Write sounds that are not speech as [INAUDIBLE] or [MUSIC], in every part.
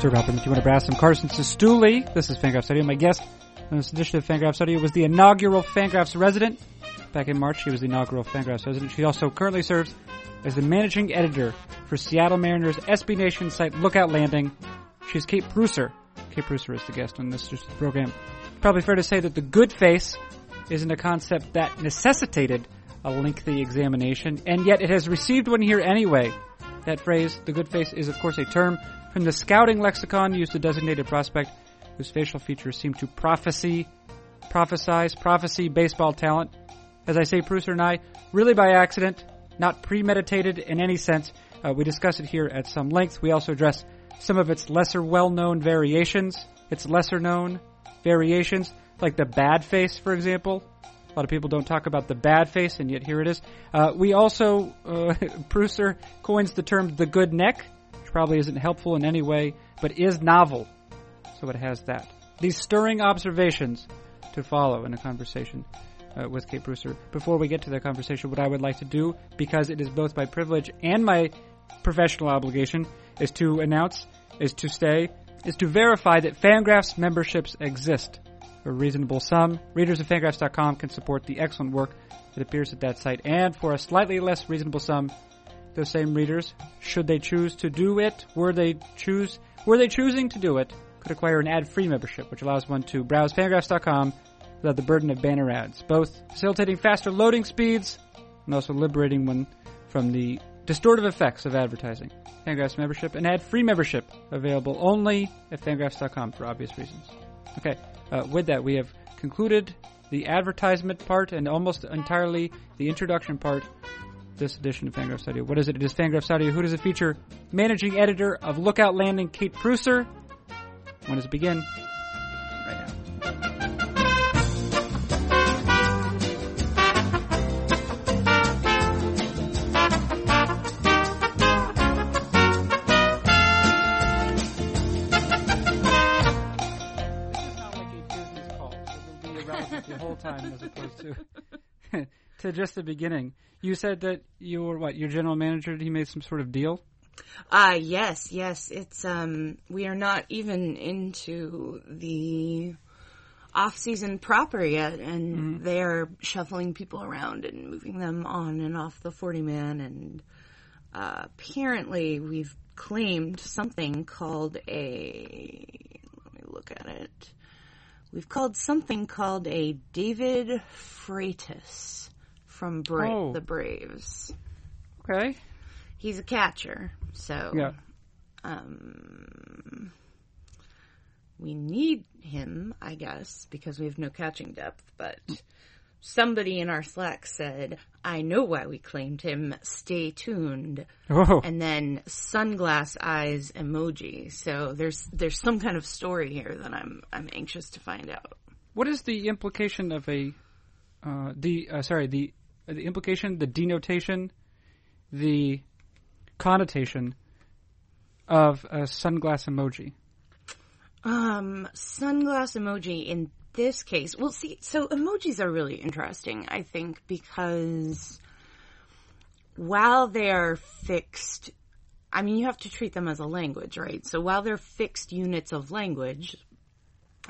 Sir want to brass some Carson Cistulli? This is Fangraphs Audio. My guest on this edition of Fangraphs Audio was the inaugural Fangraphs resident. Back in March, she was the inaugural Fangraphs resident. She also currently serves as the managing editor for Seattle Mariners SB Nation site Lookout Landing. She's Kate Preusser. Kate Preusser is the guest on this program. Probably fair to say that the good face isn't a concept that necessitated a lengthy examination, and yet it has received one here anyway. That phrase, the good face, is of course a term from the scouting lexicon used to designate a prospect whose facial features seem to prophecy, prophesize, prophecy baseball talent. As I say, Preusser and I, really by accident, not premeditated in any sense. Uh, we discuss it here at some length. We also address some of its lesser well-known variations, its lesser known variations, like the bad face, for example. A lot of people don't talk about the bad face, and yet here it is. Uh, we also, uh, [LAUGHS] Preusser coins the term the good neck, probably isn't helpful in any way, but is novel. So it has that. These stirring observations to follow in a conversation uh, with Kate Preusser. Before we get to that conversation, what I would like to do, because it is both my privilege and my professional obligation, is to announce, is to say, is to verify that Fangraphs memberships exist. A reasonable sum, readers of Fangraphs.com can support the excellent work that appears at that site, and for a slightly less reasonable sum, those same readers, should they choose to do it, were they choose, were they choosing to do it, could acquire an ad-free membership, which allows one to browse Fangraphs.com without the burden of banner ads, both facilitating faster loading speeds and also liberating one from the distortive effects of advertising. Fangraphs membership and ad-free membership available only at Fangraphs.com for obvious reasons. Okay, uh, with that, we have concluded the advertisement part and almost entirely the introduction part. This edition of Fangraphs Audio. What is it? It is Fangraphs Audio. Who does it feature? Managing editor of Lookout Landing, Kate Preusser. When does it begin? Right now. The whole time as opposed to to just the beginning. You said that you were what? Your general manager? He made some sort of deal. Uh yes, yes. It's um we are not even into the off season proper yet and they are shuffling people around and moving them on and off the 40 man and uh, apparently we've claimed something called a let me look at it. We've called something called a David Freitas from Bra- Oh. the Braves. Okay. He's a catcher, so Yeah. um, we need him, I guess, because we have no catching depth. But somebody in our Slack said, "I know why we claimed him. Stay tuned." Oh. And then sunglass eyes emoji. So there's there's some kind of story here that I'm I'm anxious to find out. What is the implication of a uh, the uh, sorry the the implication the denotation the connotation of a sunglass emoji? Um, sunglass emoji in this case. Well, see, so emojis are really interesting, I think, because while they are fixed, I mean, you have to treat them as a language, right? So while they're fixed units of language,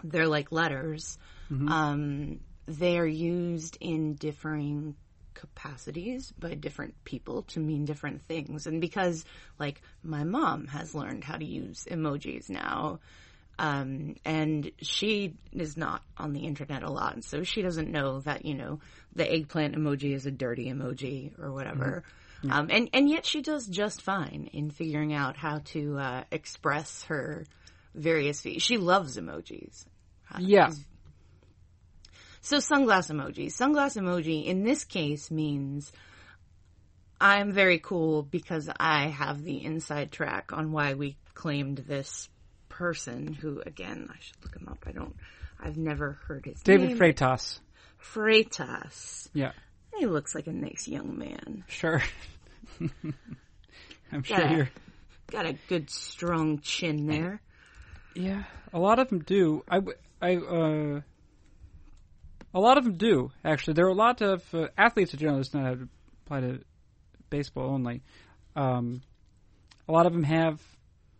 they're like letters. Um, they are used in differing capacities by different people to mean different things. And because, like, my mom has learned how to use emojis now, um, and she is not on the internet a lot, so she doesn't know that, you know, the eggplant emoji is a dirty emoji or whatever. Um, and, and yet she does just fine in figuring out how to, uh, express her various, fe- she loves emojis. Yeah. So sunglass emoji. Sunglass emoji in this case means I'm very cool because I have the inside track on why we claimed this person who again I should look him up. I don't I've never heard his David name. David Freitas. Freitas. Yeah. He looks like a nice young man. Sure. [LAUGHS] I'm sure Yeah. you're. Got a good strong chin there. Yeah, a lot of them do. I uh, a lot of them do actually. There are a lot of uh, athletes in general. Does not apply to baseball only. Um, a lot of them have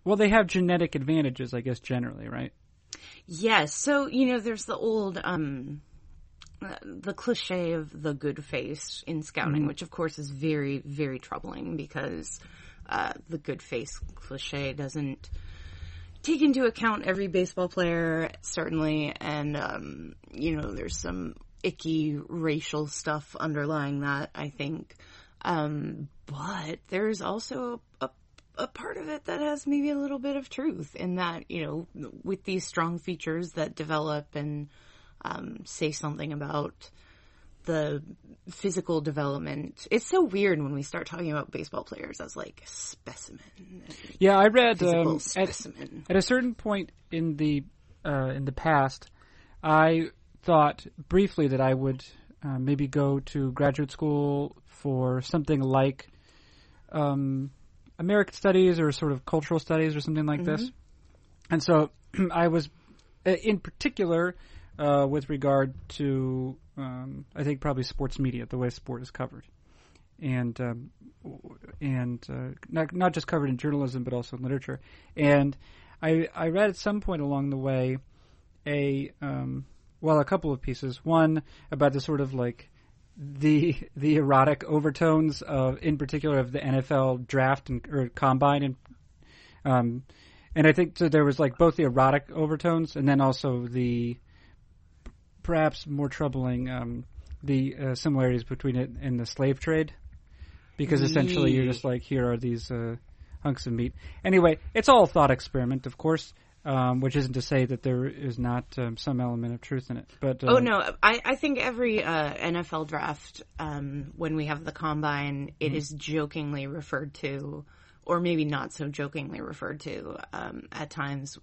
well, they have genetic advantages, I guess, generally, right? Yes. So, you know, there's the old, um, the cliche of the good face in scouting, which of course is very, very troubling because, uh, the good face cliche doesn't take into account every baseball player, certainly, and, um, you know, there's some icky racial stuff underlying that, I think. Um, but there's also a, a part of it that has maybe a little bit of truth in that, you know, with these strong features that develop and um, say something about the physical development. It's so weird when we start talking about baseball players as like specimen. Yeah, I read um, at, specimen. at a certain point in the uh, in the past, I thought briefly that I would uh, maybe go to graduate school for something like um, American studies or sort of cultural studies or something like this. And so [CLEARS THROAT] I was, uh, in particular, uh, with regard to um, I think probably sports media, the way sport is covered, and um, and uh, not not just covered in journalism but also in literature. And I I read at some point along the way a um, well a couple of pieces. One about the sort of like the the erotic overtones of in particular of the NFL draft and or combine and um and I think so there was like both the erotic overtones and then also the perhaps more troubling um the uh, similarities between it and the slave trade because essentially you're just like here are these uh, hunks of meat. Anyway, it's all a thought experiment, of course, um, which isn't to say that there is not um, some element of truth in it. But Oh uh, no, I, I think every uh, NFL draft, um, when we have the combine, it is jokingly referred to, or maybe not so jokingly referred to um, at times.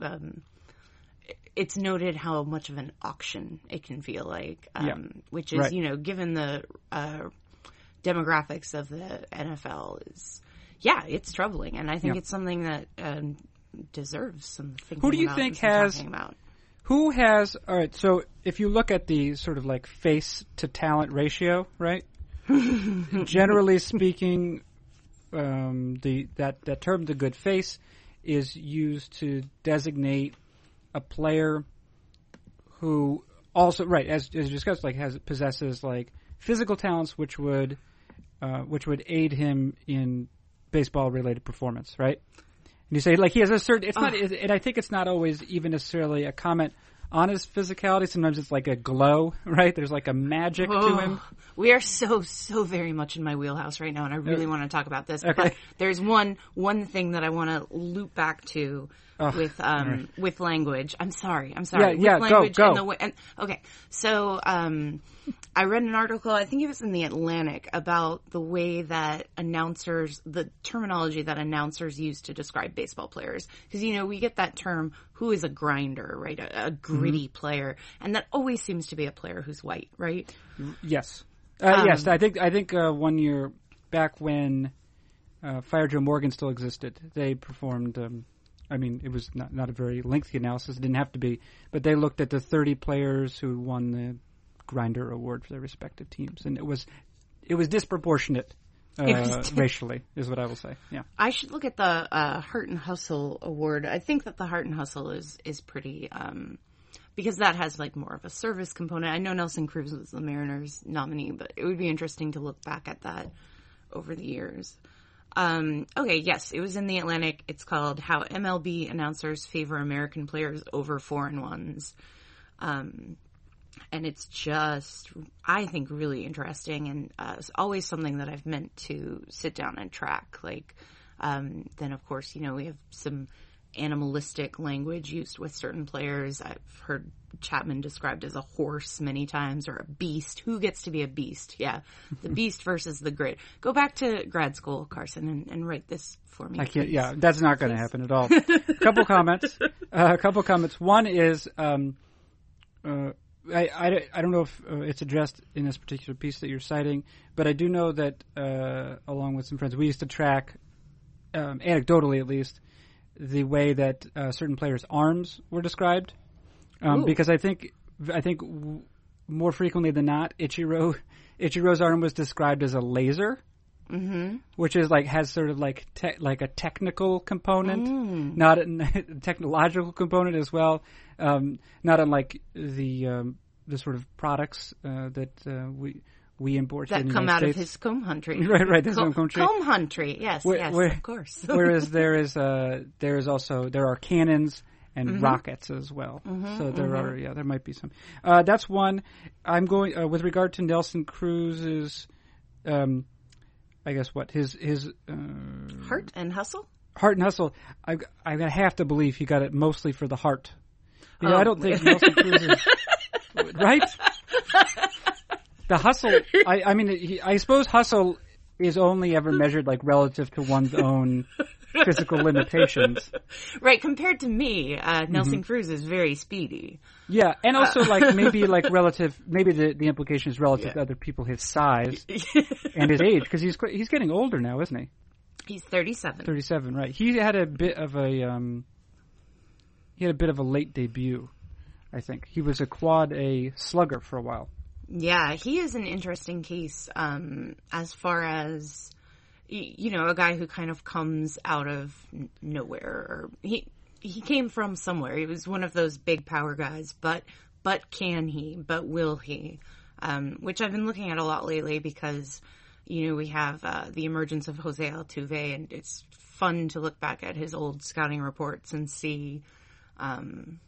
It's noted how much of an auction it can feel like, um, Yeah. which is Right. you know given the uh, demographics of the NFL is yeah, it's troubling, and I think Yeah. it's something that um, deserves some thinking. Who do you think has-. Who has all right? So if you look at the sort of like face to talent ratio, right? [LAUGHS] Generally speaking, um, the that that term "the good face" is used to designate a player who also right as as discussed like has possesses like physical talents which would uh, which would aid him in baseball related performance, right? And you say like he has a certain. It's not, and I think it's not always even necessarily a comment on his physicality. Sometimes it's like a glow, [LAUGHS] right? There's like a magic to him. Oh, We are so so very much in my wheelhouse right now, and I really want to talk about this. Okay. But there's one one thing that I want to loop back to with um with language. I'm sorry. I'm sorry. Yeah, with yeah, go, language go. And the way, and, okay, so um, I read an article. I think it was in the Atlantic about the way that announcers, the terminology that announcers use to describe baseball players, because you know we get that term who is a grinder, right? A, a gritty player, and that always seems to be a player who's white, right? Yes, uh, yes. Um, I think I think uh, one year back when uh, Fire Joe Morgan still existed, they performed. Um, I mean, it was not not a very lengthy analysis. It didn't have to be, but they looked at the 30 players who won the Grinder Award for their respective teams, and it was it was disproportionate. It [LAUGHS] Uh, was- racially, is what I will say. Yeah. I should look at the uh, Heart and Hustle award. I think that the Heart and Hustle is is pretty um, because that has like more of a service component. I know Nelson Cruz was the Mariners nominee, but it would be interesting to look back at that over the years. Um, okay, yes, it was in the Atlantic. It's called "How MLB Announcers Favor American Players Over Foreign Ones." Um, and it's just I think really interesting and uh, it's always something that I've meant to sit down and track. Like um, then of course you know we have some animalistic language used with certain players. I've heard Chapman described as a horse many times or a beast. Who gets to be a beast? Yeah, the [LAUGHS] beast versus the grit. Go back to grad school, Carson, and, and write this for me. I can't. please. Yeah, that's not going to happen at all. a couple [LAUGHS] comments. Uh, a couple comments. One is, um, uh, I, I, I don't know if uh, it's addressed in this particular piece that you're citing, but I do know that uh, along with some friends, we used to track, um, anecdotally at least, the way that uh, certain players' arms were described, um, because I think I think w- more frequently than not, Ichiro [LAUGHS] Ichiro's arm was described as a laser Mm-hmm. which is like has sort of like te- like a technical component, Mm. not a [LAUGHS] technological component as well. Um, not unlike the um, the sort of products uh, that uh, we we import That come out of his comb country. [LAUGHS] Right, right, home country. Comb country. Yes, Where- yes, where- of course. [LAUGHS] Whereas [LAUGHS] there is uh, there is also there are cannons and Mm-hmm. rockets as well. so there are yeah there might be some. Uh, that's one. I'm going uh, with regard to Nelson Cruz's. Um, I guess what his his uh, Heart and hustle. heart and hustle. I I have to believe he got it mostly for the heart. You know, Oh. I don't think Nelson Cruz is right. The hustle. [LAUGHS] I I mean, he, I suppose hustle is only ever measured like relative to one's own physical limitations. Right, compared to me, uh, Mm-hmm. Nelson Cruz is very speedy. Yeah, and also like [LAUGHS] maybe like relative. Maybe the the implication is relative to other people his size [LAUGHS] and his age because he's he's getting older now, isn't he? He's 37. 37, right. He had a bit of a um he had a bit of a late debut, I think. He was a quad A slugger for a while. Yeah, he is an interesting case um, as far as you know, a guy who kind of comes out of nowhere. He he came from somewhere. He was one of those big power guys, but but can he? But will he? Um, which I've been looking at a lot lately because you know we have uh, the emergence of Jose Altuve, and it's fun to look back at his old scouting reports and see um,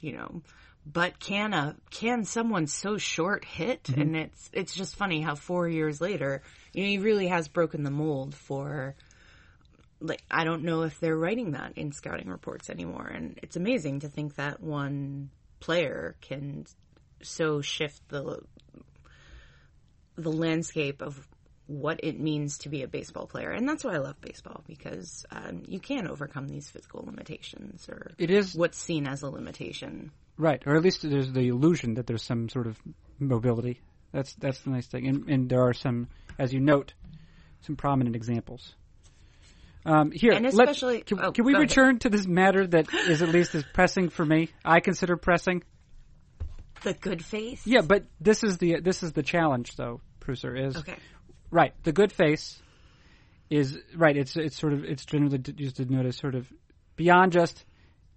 you know but can a can someone so short hit? And it's it's just funny how four years later you know he really has broken the mold for like i don't know if they're writing that in scouting reports anymore. And it's amazing to think that one player can so shift the the landscape of what it means to be a baseball player. And that's why i love baseball because um, you can overcome these physical limitations or It is what's seen as a limitation right, or at least there's the illusion that there's some sort of mobility. That's that's the nice thing. And and there are some as you note some prominent examples. Um, here, And let- especially- can, oh, can we go ahead. return to this matter that is at least as pressing for me? I consider pressing. The good faith. Yeah, but this is the this is the challenge, though, Preusser is Okay. right. The good face is right. It's it's sort of it's generally used to denote as sort of beyond just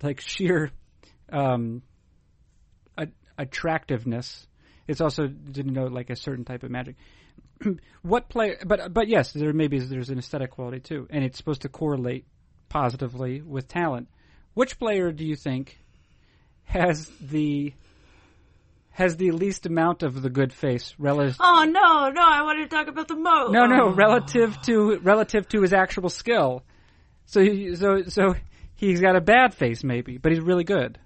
like sheer um, attractiveness. It's also to denote like a certain type of magic. [CLEARS THROAT] what player? But but yes, there maybe there's an aesthetic quality too, and it's supposed to correlate positively with talent. Which player do you think has the has the least amount of the good face relative? Oh no, no! I wanted to talk about the mo. No, no, Oh. relative to relative to his actual skill. So he, so so he's got a bad face maybe, but he's really good.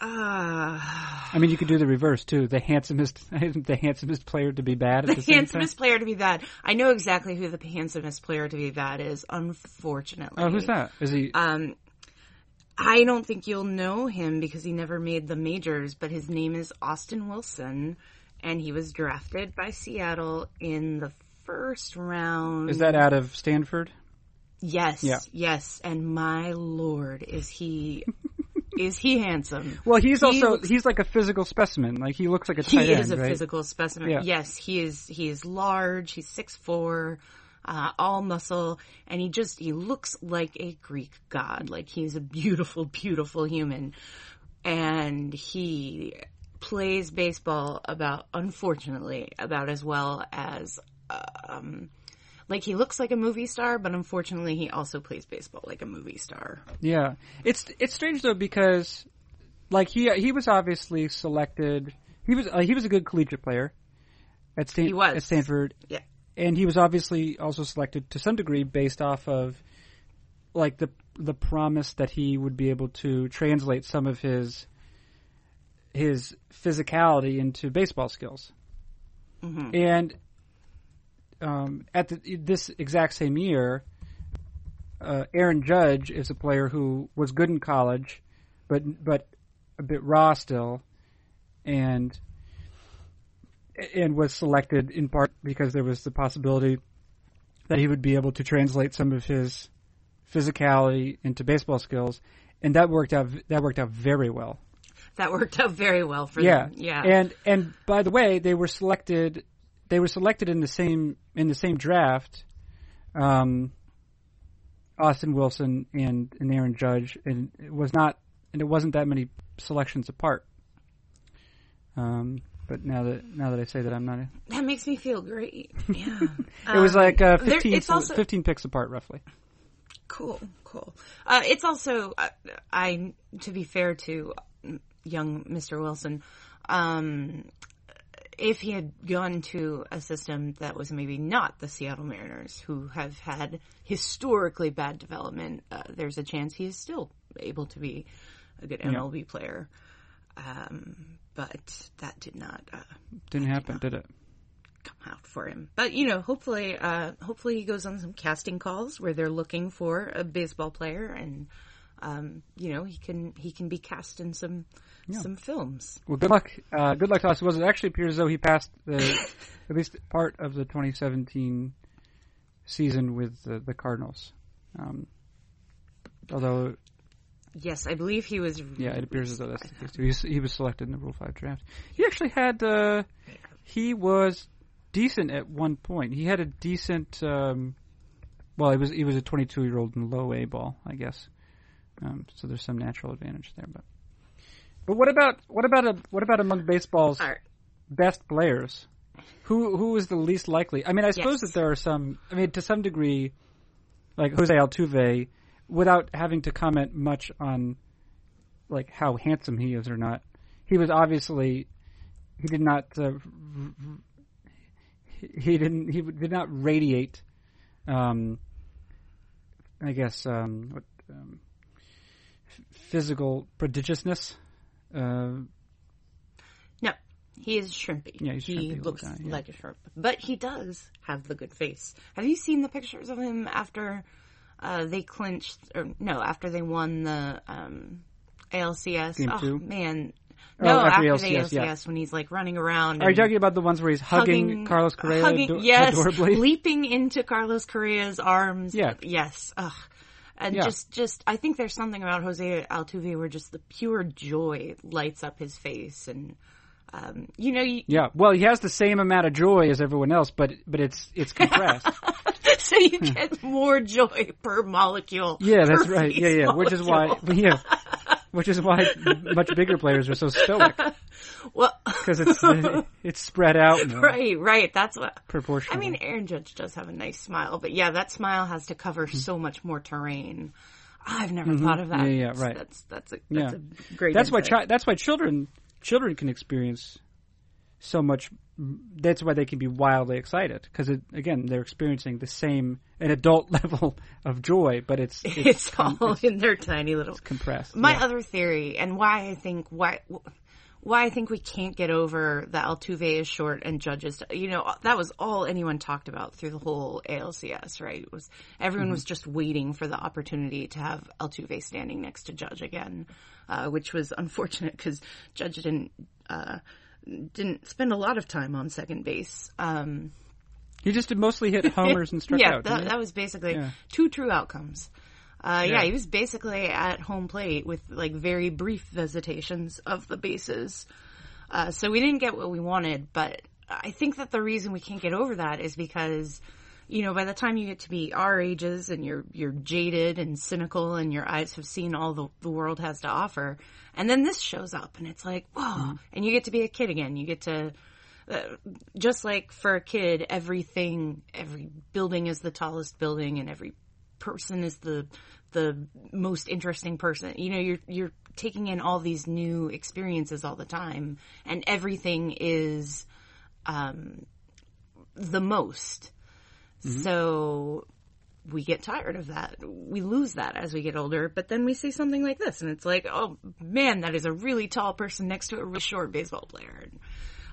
Ah, I mean, you could do the reverse too. The handsomest [LAUGHS] the handsomest player to be bad at the, the handsomest player to be bad. I know exactly who the handsomest player to be bad is. Unfortunately. Oh, who's that? Is he? Um, I don't think you'll know him because he never made the majors, but his name is Austin Wilson, and he was drafted by Seattle in the first round. is that out of Stanford? Yes, Yeah. yes, and my lord, is he [LAUGHS] is he handsome? Well, he's He also looks- he's like a physical specimen. Like he looks like a tight he end, is a right? physical specimen. Yeah. Yes, he is. He is large. He's six four, uh, all muscle, and he just he looks like a Greek god. Like he's a beautiful, beautiful human, and he plays baseball about unfortunately about as well as um like he looks like a movie star but unfortunately he also plays baseball like a movie star Yeah, it's it's strange though because like he he was obviously selected. He was uh, he was a good collegiate player at Stan- He was. at Stanford. Yeah. and he was obviously also selected to some degree based off of like the the promise that he would be able to translate some of his his physicality into baseball skills. Mhm. And um, at the, this exact same year, uh, Aaron Judge is a player who was good in college, but but a bit raw still, and and was selected in part because there was the possibility that he would be able to translate some of his physicality into baseball skills, and that worked out that worked out very well. that worked out very well for Yeah, them yeah And and by the way, they were selected. They were selected in the same in the same draft. Um, Austin Wilson and, and Aaron Judge, and it was not, and it wasn't that many selections apart. Um, but now that now that I say that, I'm not. A, That makes me feel great. Yeah. [LAUGHS] it was Um, like uh, there- 15, it's also 15 picks apart, roughly. cool, cool. Uh, it's also, uh, I to be fair to young Mr. Wilson, um, if he had gone to a system that was maybe not the Seattle Mariners, who have had historically bad development, uh, there's a chance he is still able to be a good MLB player. Um, but that did not uh, Didn't happen, did it? come out for him. But you know, hopefully, uh, hopefully he goes on some casting calls where they're looking for a baseball player, and um, you know, he can he can be cast in some some films. Well, good luck. Uh, good luck to us. It actually appears as though he passed the, at least part of the 2017 season with the, the Cardinals. Um, although, Yes, I believe he was. yeah, it appears as though that's the case. too. He's, he was selected in the Rule Five draft. He actually had. Uh, he was decent at one point. He had a decent. Um, well, he was he was a 22 year old in low A ball, I guess. Um, so there's some natural advantage there, but. But what about what about a, what about among baseball's right. best players, who who is the least likely? I mean, I suppose Yes. that there are some. I mean, to some degree, like Jose Altuve, without having to comment much on like how handsome he is or not. He was obviously he did not uh, he- he didn't he did not radiate. Um, I guess um, what um, physical prodigiousness. Uh, No, he is shrimpy. Yeah, he looks guy, yeah. like a shrimp, but he does have the good face. Have you seen the pictures of him after uh, they clinched, or no, after they won the um, ALCS? Game oh two? man, Oh, no, after after, the the ALCS, ALCS yeah. when he's like running around. Are you talking about the ones where he's hugging, Carlos Correa hugging- ado- yes, [LAUGHS] adorably? leaping into Carlos Correa's arms. Yeah. yes. Ugh. And Yeah. just, just, I think there's something about Jose Altuve where just the pure joy lights up his face, and um, you know, you, Yeah, well, he has the same amount of joy as everyone else, but but it's it's compressed. [LAUGHS] so you get more joy per molecule. yeah, that's right. Yeah, yeah. Which is why, yeah, which is why much bigger players are so stoic [LAUGHS] Well, because it's [LAUGHS] it's spread out right, right. That's what. I mean, Aaron Judge does have a nice smile, but yeah, that smile has to cover Hmm. so much more terrain. I've never thought of that. Mm-hmm. Yeah, yeah, right. That's that's a Yeah. a great. that's why chi- that's why children children can experience so much. That's why they can be wildly excited because again they're experiencing the same an adult [LAUGHS] level of joy, but it's it's, it's all it's in their tiny little. compressed. My yeah. other theory, and why I think why why I think we can't get over that Altuve is short and judges. You know, that was all anyone talked about through the whole ALCS. Right? It was everyone was just waiting for the opportunity to have Altuve standing next to Judge again, uh, which was unfortunate because Judge didn't. Uh, didn't spend a lot of time on second base. Um, he just mostly hit homers and struck [LAUGHS] yeah, out. that, that was basically Yeah. two true outcomes. Uh, yeah. Yeah. he was basically at home plate with like very brief visitations of the bases. Uh, so we didn't get what we wanted, but I think that the reason we can't get over that is because, you know, by the time you get to be our ages and you're, you're jaded and cynical and your eyes have seen all the, the world has to offer, and then this shows up and it's like, whoa, and you get to be a kid again. You get to, uh, just like for a kid, everything, every building is the tallest building, and every person is the the most interesting person. You know, you're you're taking in all these new experiences all the time, and everything is um, the most. So we get tired of that. We lose that as we get older, but then we see something like this, and it's like, oh man, that is a really tall person next to a really short baseball player. And,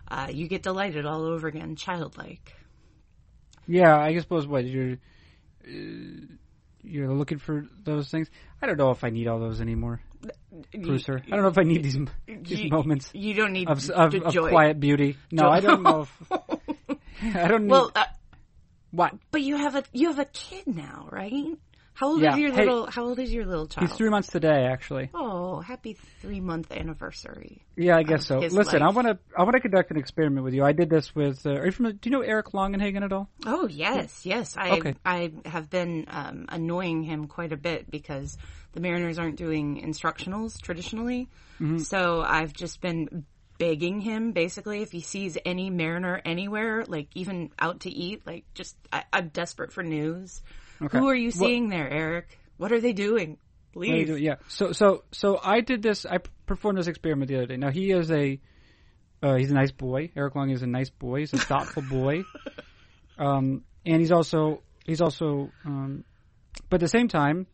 uh, you get delighted all over again, childlike. Yeah, I suppose what you're uh, you're looking for those things. I don't know if I need all those anymore, Preusser. I don't know if I need these these You- moments You don't need of of, of quiet beauty. No, I don't know. If, [LAUGHS] [LAUGHS] I don't. Need, Well, uh, what? but you have a you have a kid now, right? How old Yeah. is your Hey, little? How old is your little child? He's three months today, actually. Oh, happy three month anniversary. Yeah, I guess so. Listen, I want to I want to conduct an experiment with you. I did this with. Uh, are you familiar, do you know Eric Longenhagen at all? Oh yes, yes. I Okay. I have been um, annoying him quite a bit because the Mariners aren't doing instructionals traditionally. Mm-hmm. So I've just been begging him basically if he sees any Mariner anywhere, like even out to eat, like just I, I'm desperate for news. Okay. Who are you seeing there, Eric? What are they doing? What do you Leave. do? Yeah. So so so I did this. I performed this experiment the other day. Now he is a uh, he's a nice boy. Eric Long is a nice boy. He's a thoughtful [LAUGHS] boy. Um, and he's also he's also um, but at the same time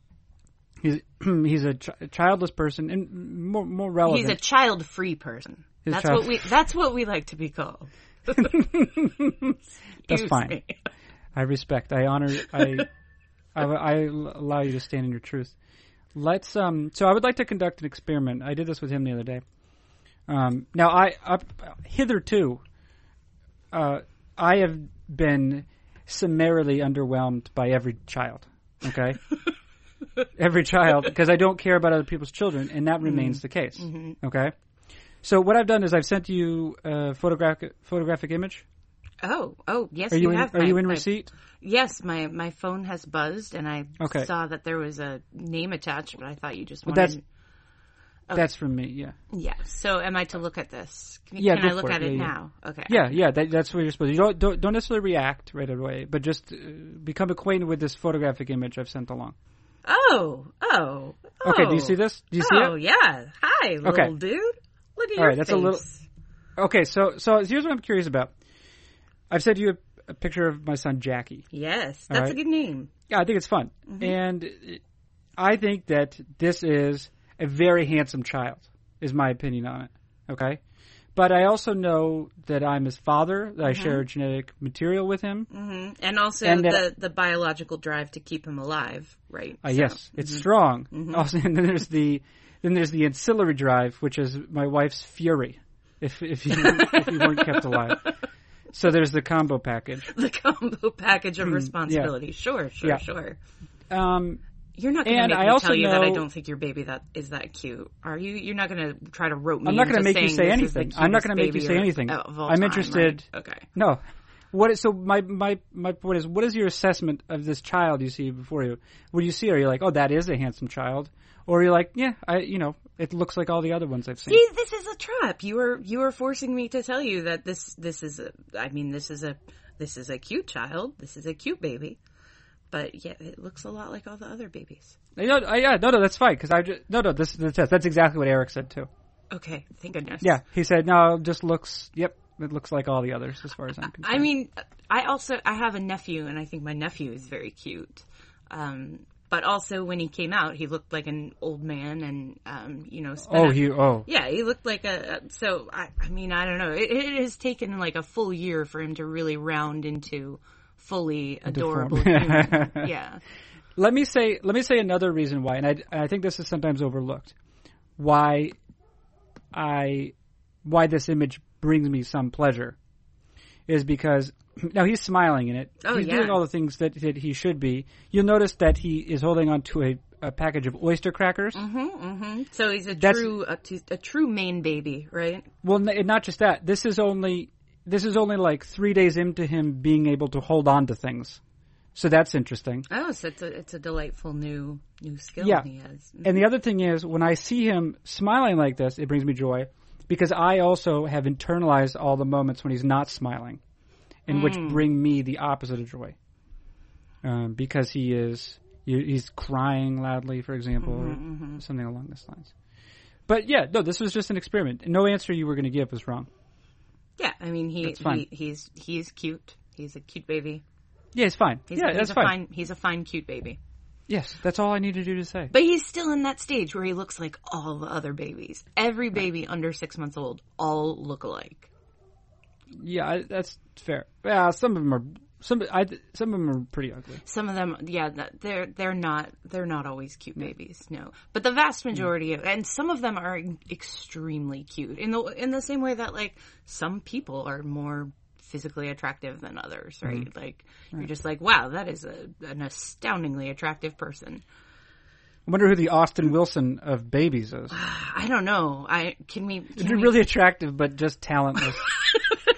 he's [CLEARS THROAT] he's a ch- childless person and more more relevant. He's a child free person. He's a That's child- what we that's what we like to be called. [LAUGHS] That's fine. me. I respect. I honor. I, [LAUGHS] I I allow you to stand in your truth. Let's. Um. So I would like to conduct an experiment. I did this with him the other day. Um. Now I up hitherto. Uh, I have been summarily underwhelmed by every child. Okay. [LAUGHS] every child because I don't care about other people's children, and that remains the case. Okay. So what I've done is I've sent you a photographic photographic image. Oh, oh, yes, Are you, in, have. are my- you in my- receipt? Yes, my my phone has buzzed, and I Okay. saw that there was a name attached, but I thought you just Well, wanted. that's- That's from me. Yeah. yeah. So, am I to look at this? Can, Yeah, can I look for it. at it Yeah, yeah. now? Okay. Yeah, yeah, that, that's what you're supposed to. You don't, don't don't necessarily react right away, but just uh, become acquainted with this photographic image I've sent along. Oh, oh. Okay, do you oh. see this? Do you see it? oh, yeah. Hi, little Okay. dude. Look at All your right, that's a little- Okay, so so here's what I'm curious about. I've sent you a, a picture of my son Jackie. Yes, that's right. a good name. Yeah, I think it's fun, Mm-hmm. and I think that this is a very handsome child. Is my opinion on it. Okay, but I also know that I'm his father. That I Mm-hmm. share genetic material with him. hmm And also And the that- the biological drive to keep him alive, right? Uh, So- yes, it's strong. Also, [LAUGHS] and then there's the then there's the ancillary drive, which is my wife's fury. If if you if you weren't kept alive, so there's the combo package. The combo package of responsibility. Sure, sure, Hmm, Yeah. sure. Um, You're not going to make I me tell you that I don't think your baby that is that cute, are you? You're not going to try to rope me. I'm not going to make you say this is the anything. I'm not going to make you say anything. I'm interested. right? Okay. No, what? Is, so my my my point is, what is your assessment of this child you see before you? When you see her, you're like, oh, that is a handsome child, or you're like, yeah, I, you know, it looks like all the other ones I've seen. See, this is a trap. You are you are forcing me to tell you that this this is a. I mean, this is a this is a cute child. This is a cute baby, but yeah, it looks a lot like all the other babies. You know, I, yeah, no, no, that's fine because I just, no, no, this is the test. That's exactly what Eric said too. Okay, thank goodness. Yeah, he said, no, it just looks, yep, it looks like all the others as far as I'm concerned. I mean, I also I have a nephew, and I think my nephew is very cute. Um, but also, when he came out, he looked like an old man, and um, you know, oh, he, oh, yeah, he looked like a. So I, I mean, I don't know. It, it has taken like a full year for him to really round into fully adorable. human. [LAUGHS] yeah. let me say, let me say another reason why, and I, and I think this is sometimes overlooked, why I, why this image brings me some pleasure, is because [CLEARS THROAT] now he's smiling in it. Oh, he's yeah. doing all the things that, that he should be. You'll notice that he is holding on to a, a package of oyster crackers. Mm-hmm. So he's a That's- true a, a true Maine baby, right? Well, not just that. This is only this is only like three days into him being able to hold on to things, so that's interesting. Oh, so it's a it's a delightful new new skill Yeah. he has. And the other thing is, when I see him smiling like this, it brings me joy because I also have internalized all the moments when he's not smiling, and which hmm. bring me the opposite of joy. Um, because he is he's crying loudly, for example, or mm-hmm, mm-hmm. something along those lines. But yeah, no, this was just an experiment. No answer you were going to give was wrong. Yeah, I mean he, he he's he's cute. He's a cute baby. Yeah, it's fine. He's yeah, he's that's a fine. fine he's a fine cute baby. Yes, that's all I need to do to say. But he's still in that stage where he looks like all the other babies. Every baby under six months old all look alike. Yeah, I, that's fair. Yeah, some of them are some. I some of them are pretty ugly. Some of them, yeah, they're they're not they're not always cute babies, no. But the vast mm. majority, of, and some of them are extremely cute in the in the same way that like some people are more physically attractive than others, right? Like you're just like, wow, that is a, an astoundingly attractive person. I wonder who the Austin Wilson of babies is. [SIGHS] I don't know. I can we? Can They're we- really attractive, but just talentless. [LAUGHS]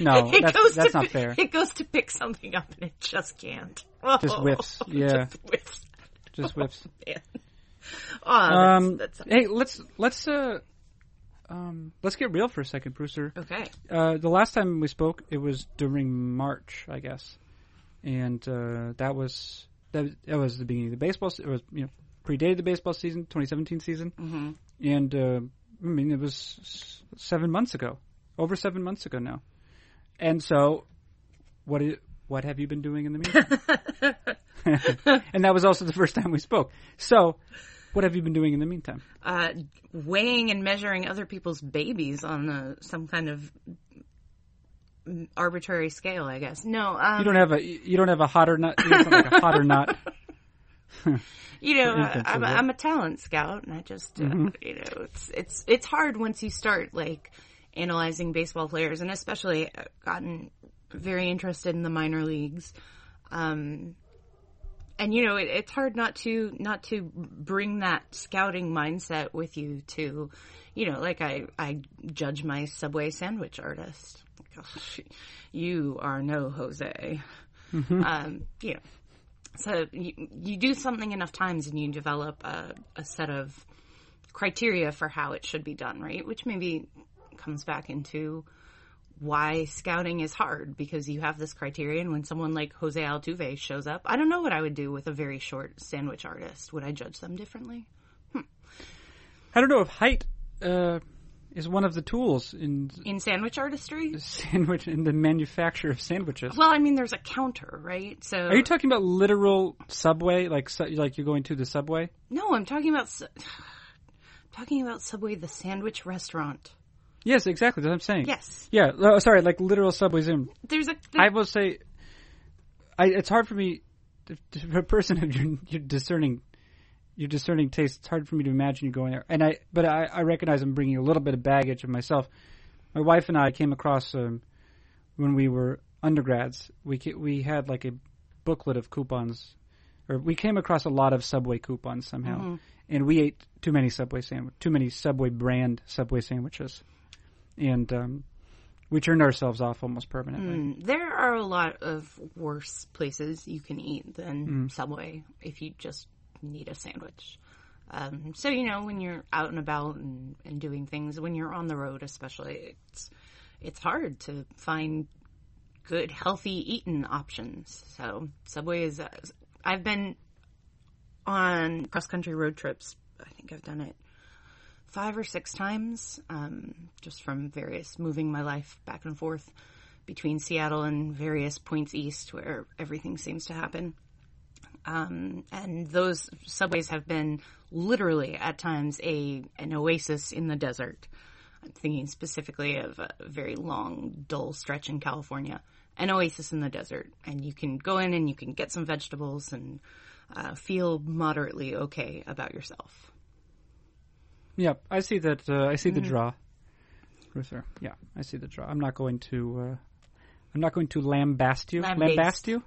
no, It that's, that's to, not fair. It goes to pick something up and it just can't. Just Oh, whiffs. [LAUGHS] Yeah. just. Just whips. Man. [LAUGHS] Oh, that's, Um, that's hey, let's let's uh, um, let's get real for a second, Preusser. okay. Uh, the last time we spoke, it was during March, I guess, and uh, that was that, that was the beginning of the baseball. It was you know predated the baseball season, 2017 season, Mm-hmm. and uh, I mean it was seven months ago, over seven months ago now, and so what what have you been doing in the meantime? [LAUGHS] [LAUGHS] and that was also the first time we spoke. So, what have you been doing in the meantime? Uh, weighing and measuring other people's babies on uh some kind of arbitrary scale, I guess. No, um, You don't have a you don't have a hotter nut, you don't have like a hotter nut. [LAUGHS] [LAUGHS] you know, for uh, I'm, a. I'm a talent scout, and I just, uh, Mm-hmm. you know, it's it's it's hard once you start like analyzing baseball players, and especially uh, gotten very interested in the minor leagues. Um, and you know, it, it's hard not to not to bring that scouting mindset with you to, you know, like I I judge my Subway sandwich artist. Gosh, you are no Jose. Um, you know, so you, you do something enough times and you develop a, a set of criteria for how it should be done, right? Which maybe comes back into why scouting is hard because you have this criterion when someone like Jose Altuve shows up, I don't know what I would do with a very short sandwich artist. Would I judge them differently? I don't know if height uh, is one of the tools in In sandwich artistry? [LAUGHS] sandwich in the manufacture of sandwiches. Well, I mean, there's a counter, right? So Are you talking about literal subway, like su- like you're going to the subway? no, I'm talking about Su- [SIGHS] talking about Subway, the sandwich restaurant. Yes, exactly. That's what I'm saying. Yes, Yeah. uh, sorry, like literal subways in. there's a I will say, I, it's hard for me, to, a person [LAUGHS] of your, your discerning, your discerning taste. It's hard for me to imagine you going there. And I, but I, I recognize I'm bringing a little bit of baggage of myself. My wife and I came across um, when we were undergrads. We we had like a booklet of coupons, or we came across a lot of Subway coupons somehow, and we ate too many Subway sandwich, too many Subway brand Subway sandwiches, and um, we turned ourselves off almost permanently. Mm, there are a lot of worse places you can eat than Subway if you just need a sandwich. Um, so you know when you're out and about and, and doing things, when you're on the road, especially, it's it's hard to find good healthy eating options. So Subway is. Uh, I've been on cross country road trips. I think I've done it five or six times, um, just from various moving my life back and forth between Seattle and various points east where everything seems to happen. Um, and those subways have been literally at times a an oasis in the desert. I'm thinking specifically of a very long, dull stretch in California, an oasis in the desert, and you can go in and you can get some vegetables and uh, feel moderately okay about yourself. Yep, I see that. Uh, I see the draw, Ruther. Yeah, I see the draw. I'm not going to. Uh, I'm not going to lambast you. Lambaste. Lambast you.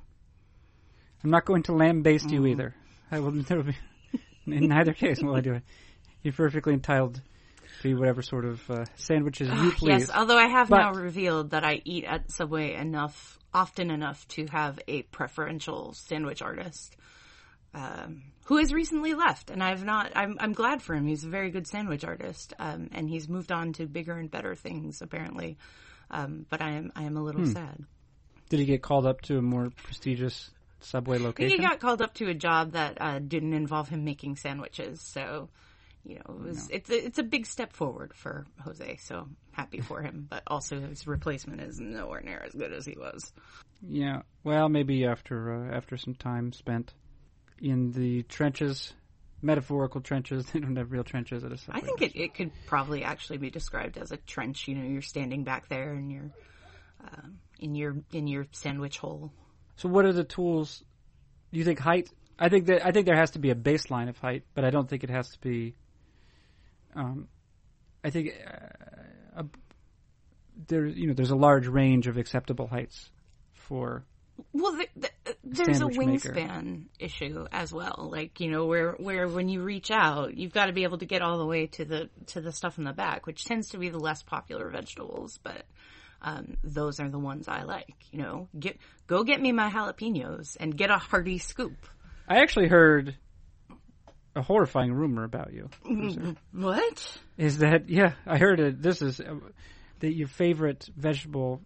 I'm not going to lambaste you either. I will. [LAUGHS] There will be, in neither case will I do it. You're perfectly entitled to whatever sort of uh, sandwiches you please. Yes, although I have But- now revealed that I eat at Subway enough, often enough to have a preferential sandwich artist um, who has recently left, and I've not. I'm I'm glad for him. He's a very good sandwich artist, um, and he's moved on to bigger and better things apparently. Um, but I am I am a Hmm. little sad. Did he get called up to a more prestigious subway location? He got called up to a job that uh, didn't involve him making sandwiches, so you know it was it's a, it's a big step forward for Jose. So happy for him, but also his replacement is nowhere near as good as he was. Yeah. Well, maybe after uh, after some time spent in the trenches, metaphorical trenches. [LAUGHS] They don't have real trenches at a. I think it, it could probably actually be described as a trench. You know, you're standing back there and you're um, in your in your sandwich hole. So, what are the tools? Do you think height? I think that I think there has to be a baseline of height, but I don't think it has to be. Um, I think uh, a, there you know there's a large range of acceptable heights for Well, th- th- there's a Sandwich maker. wingspan issue as well. Like you know, where where when you reach out, you've got to be able to get all the way to the to the stuff in the back, which tends to be the less popular vegetables, but. Um, those are the ones I like. You know, get go get me my jalapenos and get a hearty scoop. I actually heard a horrifying rumor about you. What? Is that yeah? I heard it. This is uh, that your favorite vegetable,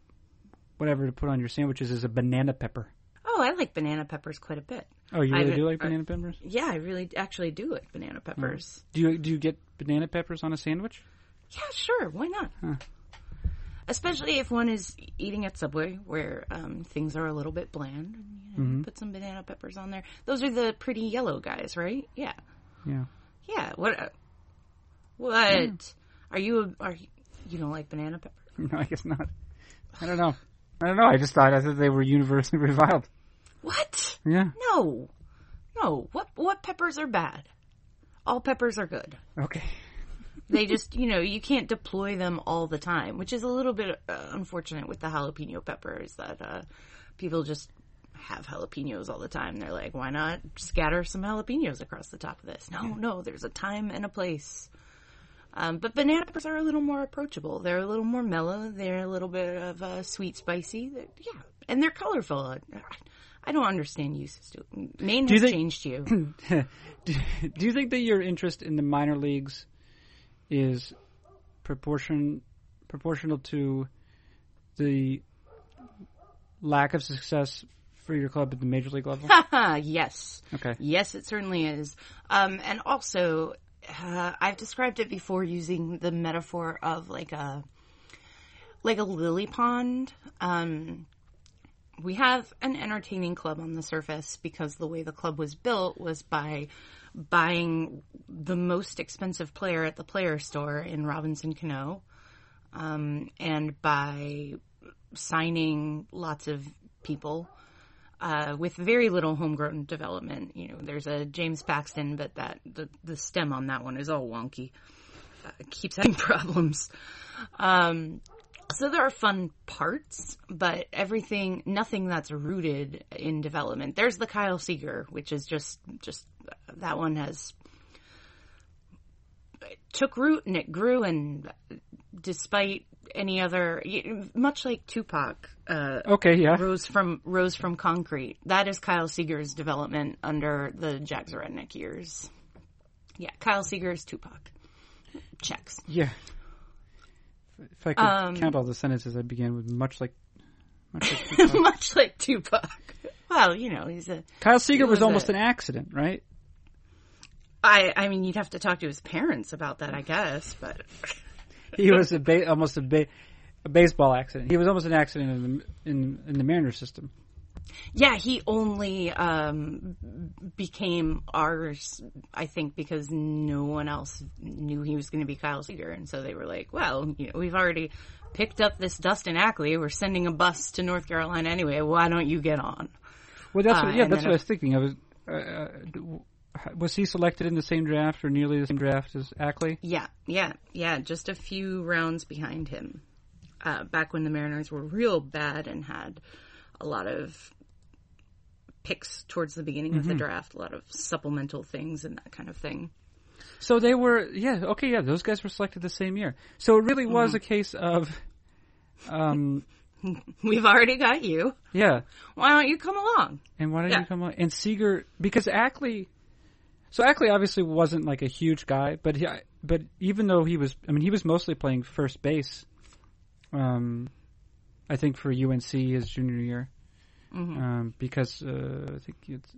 whatever to put on your sandwiches, is a banana pepper. Oh, I like banana peppers quite a bit. Oh, you really haven't- do like I- banana peppers? Yeah, I really actually do like banana peppers. Do you do you get banana peppers on a sandwich? Yeah, sure. Why not? Huh. Especially if one is eating at Subway, where um, things are a little bit bland. You know, Put some banana peppers on there. Those are the pretty yellow guys, right? Yeah, Yeah. yeah. What? Uh, what? Are you? A, are you, you don't like banana pepper? [LAUGHS] No, I guess not. I don't know. I don't know. I just thought I thought they were universally [LAUGHS] reviled. What? Yeah. No, no. What? What peppers are bad? All peppers are good. Okay. They just, you know, you can't deploy them all the time, which is a little bit uh, unfortunate with the jalapeno peppers that uh, people just have jalapenos all the time. They're like, why not scatter some jalapenos across the top of this? No, no, there's a time and a place. Um, but banana peppers are a little more approachable. They're a little more mellow. They're a little bit of uh, sweet spicy. They're, yeah, and they're colorful. I, don't understand uses to it. Maine has think- changed you. [LAUGHS] do, do you think that your interest in the minor leagues is proportion proportional to the lack of success for your club at the major league level? [LAUGHS] yes. Okay. Yes, it certainly is. Um, and also, uh, I've described it before using the metaphor of like a like a lily pond. Um, we have an entertaining club on the surface because the way the club was built was by buying the most expensive player at the player store in Robinson Cano, um, and by signing lots of people uh, with very little homegrown development. You know, there's a James Paxton, but that the the stem on that one is all wonky. Uh, keeps having [LAUGHS] problems. Um, so there are fun parts, but everything, nothing that's rooted in development. There's the Kyle Seager, which is just just that one has it took root and it grew, and despite any other, much like Tupac. Uh, Okay, yeah. rose from rose from concrete. That is Kyle Seager's development under the Jack Redneck years. Yeah, Kyle Seager's Tupac. Checks. Yeah. If I could Um, count all the sentences I began with, much like, much like [LAUGHS] Tupac. Much like Tupac. Well, you know, he's a. Kyle Seager was was almost a- an accident, right? I I mean, you'd have to talk to his parents about that, I guess. But He was a ba- almost a, ba- a baseball accident. He was almost an accident in the in, in the Mariners system. yeah, he only um, became ours, I think, because no one else knew he was going to be Kyle Seager, and so they were like, "Well, you know, we've already picked up this Dustin Ackley. We're sending a bus to North Carolina anyway. Why don't you get on?" Well, that's Uh, what, yeah, and that's what I was thinking. I was uh, uh, was he selected in the same draft or nearly the same draft as Ackley? Yeah, yeah, yeah. Just a few rounds behind him. Uh, back when the Mariners were real bad and had a lot of picks towards the beginning of the draft, a lot of supplemental things and that kind of thing. So they were, yeah, okay, yeah, those guys were selected the same year. So it really was a case of, um, [LAUGHS] We've already got you. yeah. Why don't you come along? And why did Yeah. you come on? And Seager, because Ackley, so Ackley obviously wasn't like a huge guy, but he, but even though he was, I mean, he was mostly playing first base. Um, I think for UNC his junior year, um, because uh, I think it's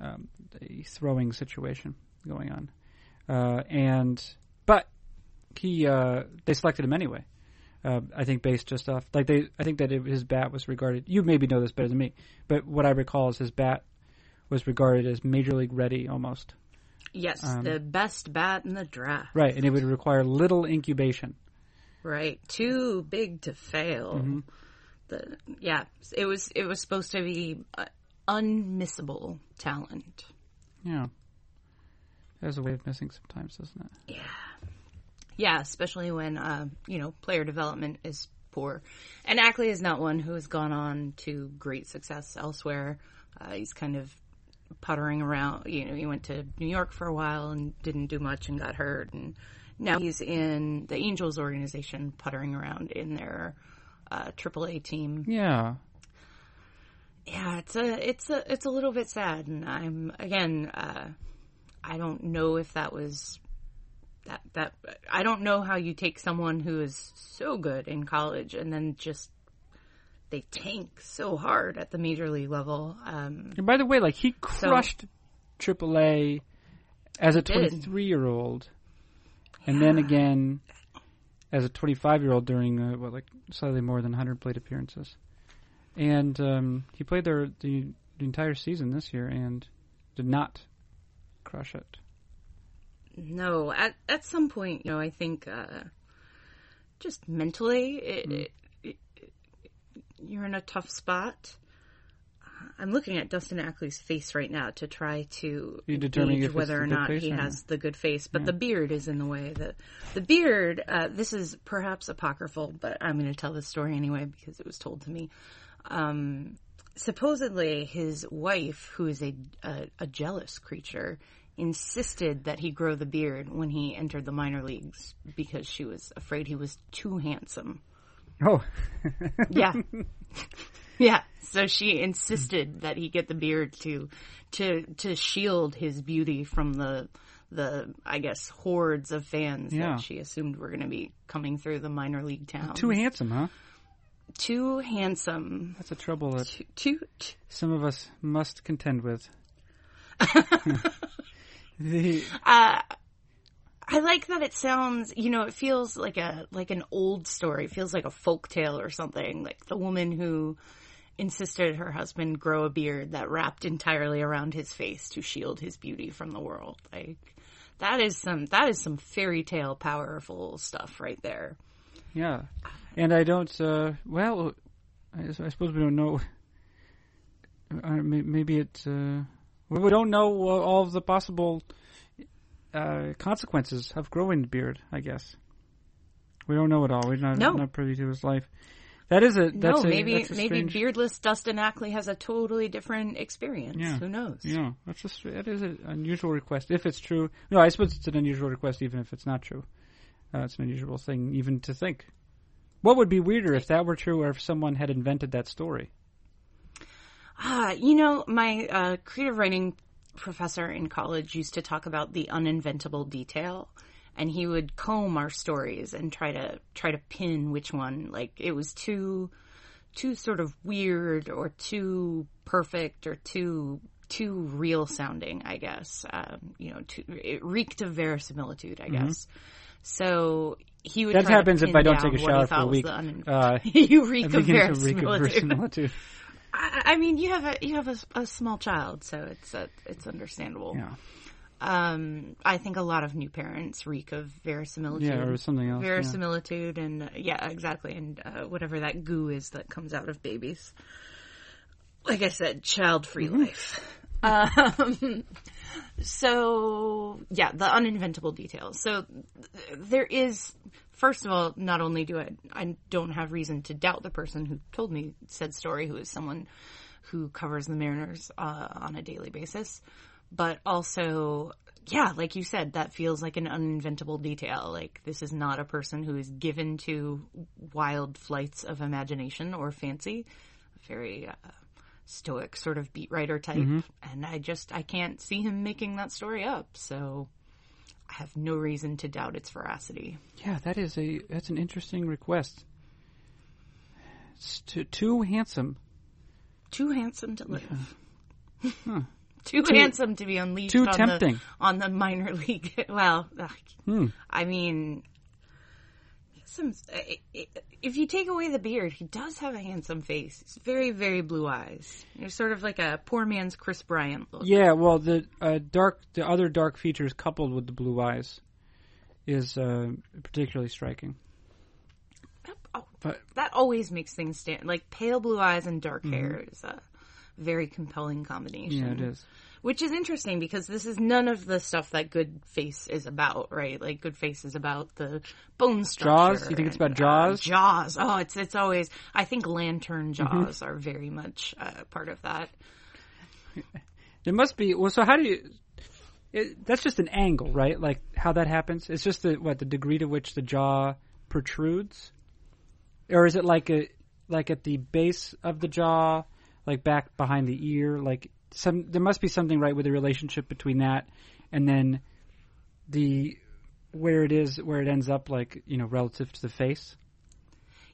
um, a throwing situation going on, uh, and but he uh, they selected him anyway. Uh, I think based just off like they, I think that it, his bat was regarded. You maybe know this better than me, but what I recall is his bat was regarded as major league ready almost. Yes, Um, the best bat in the draft. Right, and it would require little incubation. Right, too big to fail. Mm-hmm. The yeah, it was it was supposed to be uh, unmissable talent. Yeah, there's a way of missing sometimes, doesn't it? Yeah. Yeah, especially when uh, you know player development is poor. And Ackley is not one who has gone on to great success elsewhere. Uh, he's kind of puttering around. You know, he went to New York for a while and didn't do much and got hurt, and now he's in the Angels organization, puttering around in their uh, AAA team. Yeah. Yeah, it's a it's a it's a little bit sad, and I'm again, uh, I don't know if that was that that I don't know how you take someone who is so good in college and then just they tank so hard at the major league level. Um, And by the way, like he crushed AAA as a 23 year old, and then again as a 25 year old during uh, what like slightly more than 100 plate appearances, and um, he played there the, the entire season this year and did not crush it. no, at at some point, you know, I think uh, just mentally, it, Mm. it, you're in a tough spot. I'm looking at Dustin Ackley's face right now to try to gauge whether or not he or has the good face, but the beard is in the way. The the beard. Uh, this is perhaps apocryphal, but I'm going to tell this story anyway because it was told to me. Um, supposedly, his wife, who is a, a a jealous creature, insisted that he grow the beard when he entered the minor leagues because she was afraid he was too handsome. Oh, Yeah. [LAUGHS] yeah. So she insisted that he get the beard to to to shield his beauty from the the I guess hordes of fans Yeah. that she assumed were going to be coming through the minor league town. too handsome, huh? too handsome. That's a trouble that Too, too, too some of us must contend with. [LAUGHS] [LAUGHS] the, uh, I like that it sounds, you know, it feels like a like an old story. It feels like a folk tale or something. Like the woman who insisted her husband grow a beard that wrapped entirely around his face to shield his beauty from the world. Like that is some that is some fairy tale powerful stuff right there. yeah, and I don't. Uh, well, I, I suppose we don't know. Uh, maybe it. Uh, we don't know uh, all of the possible uh, consequences of growing the beard. I guess we don't know it all. We're not, No. not privy to his life. That is a. That's no, a, maybe that's a maybe strange, beardless Dustin Ackley has a totally different experience. Yeah. Who knows? Yeah, that's a, that is an unusual request. If it's true, no, I suppose it's an unusual request, even if it's not true. Uh, it's an unusual thing, even to think. What would be weirder if that were true, or if someone had invented that story? Ah, you know, my uh, creative writing professor in college used to talk about the uninventable detail, and he would comb our stories and try to try to pin which one like it was too too sort of weird or too perfect or too too real sounding. I guess um, you know, too, it reeked of verisimilitude. I guess. So he would. That happens if I don't take a shower for a week. Uh, [LAUGHS] you reek of to reek of verisimilitude. I, I mean, you have a you have a, a small child, so it's uh it's understandable. Yeah, Um, I think a lot of new parents reek of verisimilitude. yeah, or something else. yeah. verisimilitude, and uh, yeah, exactly, and uh, whatever that goo is that comes out of babies. Like I said, child-free Mm-hmm. life. [LAUGHS] Um, so yeah, the uninventable details. So there is, first of all, not only do I I don't have reason to doubt the person who told me said story, who is someone who covers the Mariners uh, on a daily basis, but also. Yeah, like you said, that feels like an uninventable detail. Like this is not a person who is given to wild flights of imagination or fancy. Very uh, stoic sort of beat writer type. And i just i can't see him making that story up. So i have no reason to doubt its veracity. Yeah, that is a that's an interesting request. It's too, too handsome. too handsome to live. [LAUGHS] Too, handsome to be unleashed too on tempting. the on the minor league. [LAUGHS] Well Hmm. i mean some if you take away the beard he does have a handsome face he's very very blue eyes he's sort of like a poor man's kris bryant look Yeah, well, the uh, dark, the other dark features coupled with the blue eyes is uh, particularly striking. Oh, But- that always makes things stand. Like pale blue eyes and dark hair is a very compelling combination. Yeah, it is. Which is interesting because this is none of the stuff that Good Face is about, right? Like Good Face is about the bone structure. Jaws? You think it's about and, Jaws? Uh, Jaws. Oh, it's it's always. I think Lantern Mm-hmm. Jaws are very much uh, part of that. [LAUGHS] There must be. Well, so how do you? It, that's just an angle, right? Like how that happens. It's just the what the degree to which the jaw protrudes, or is it like a like at the base of the jaw, like back behind the ear? Like some there must be something right with the relationship between that and then the where it is where it ends up like you know relative to the face.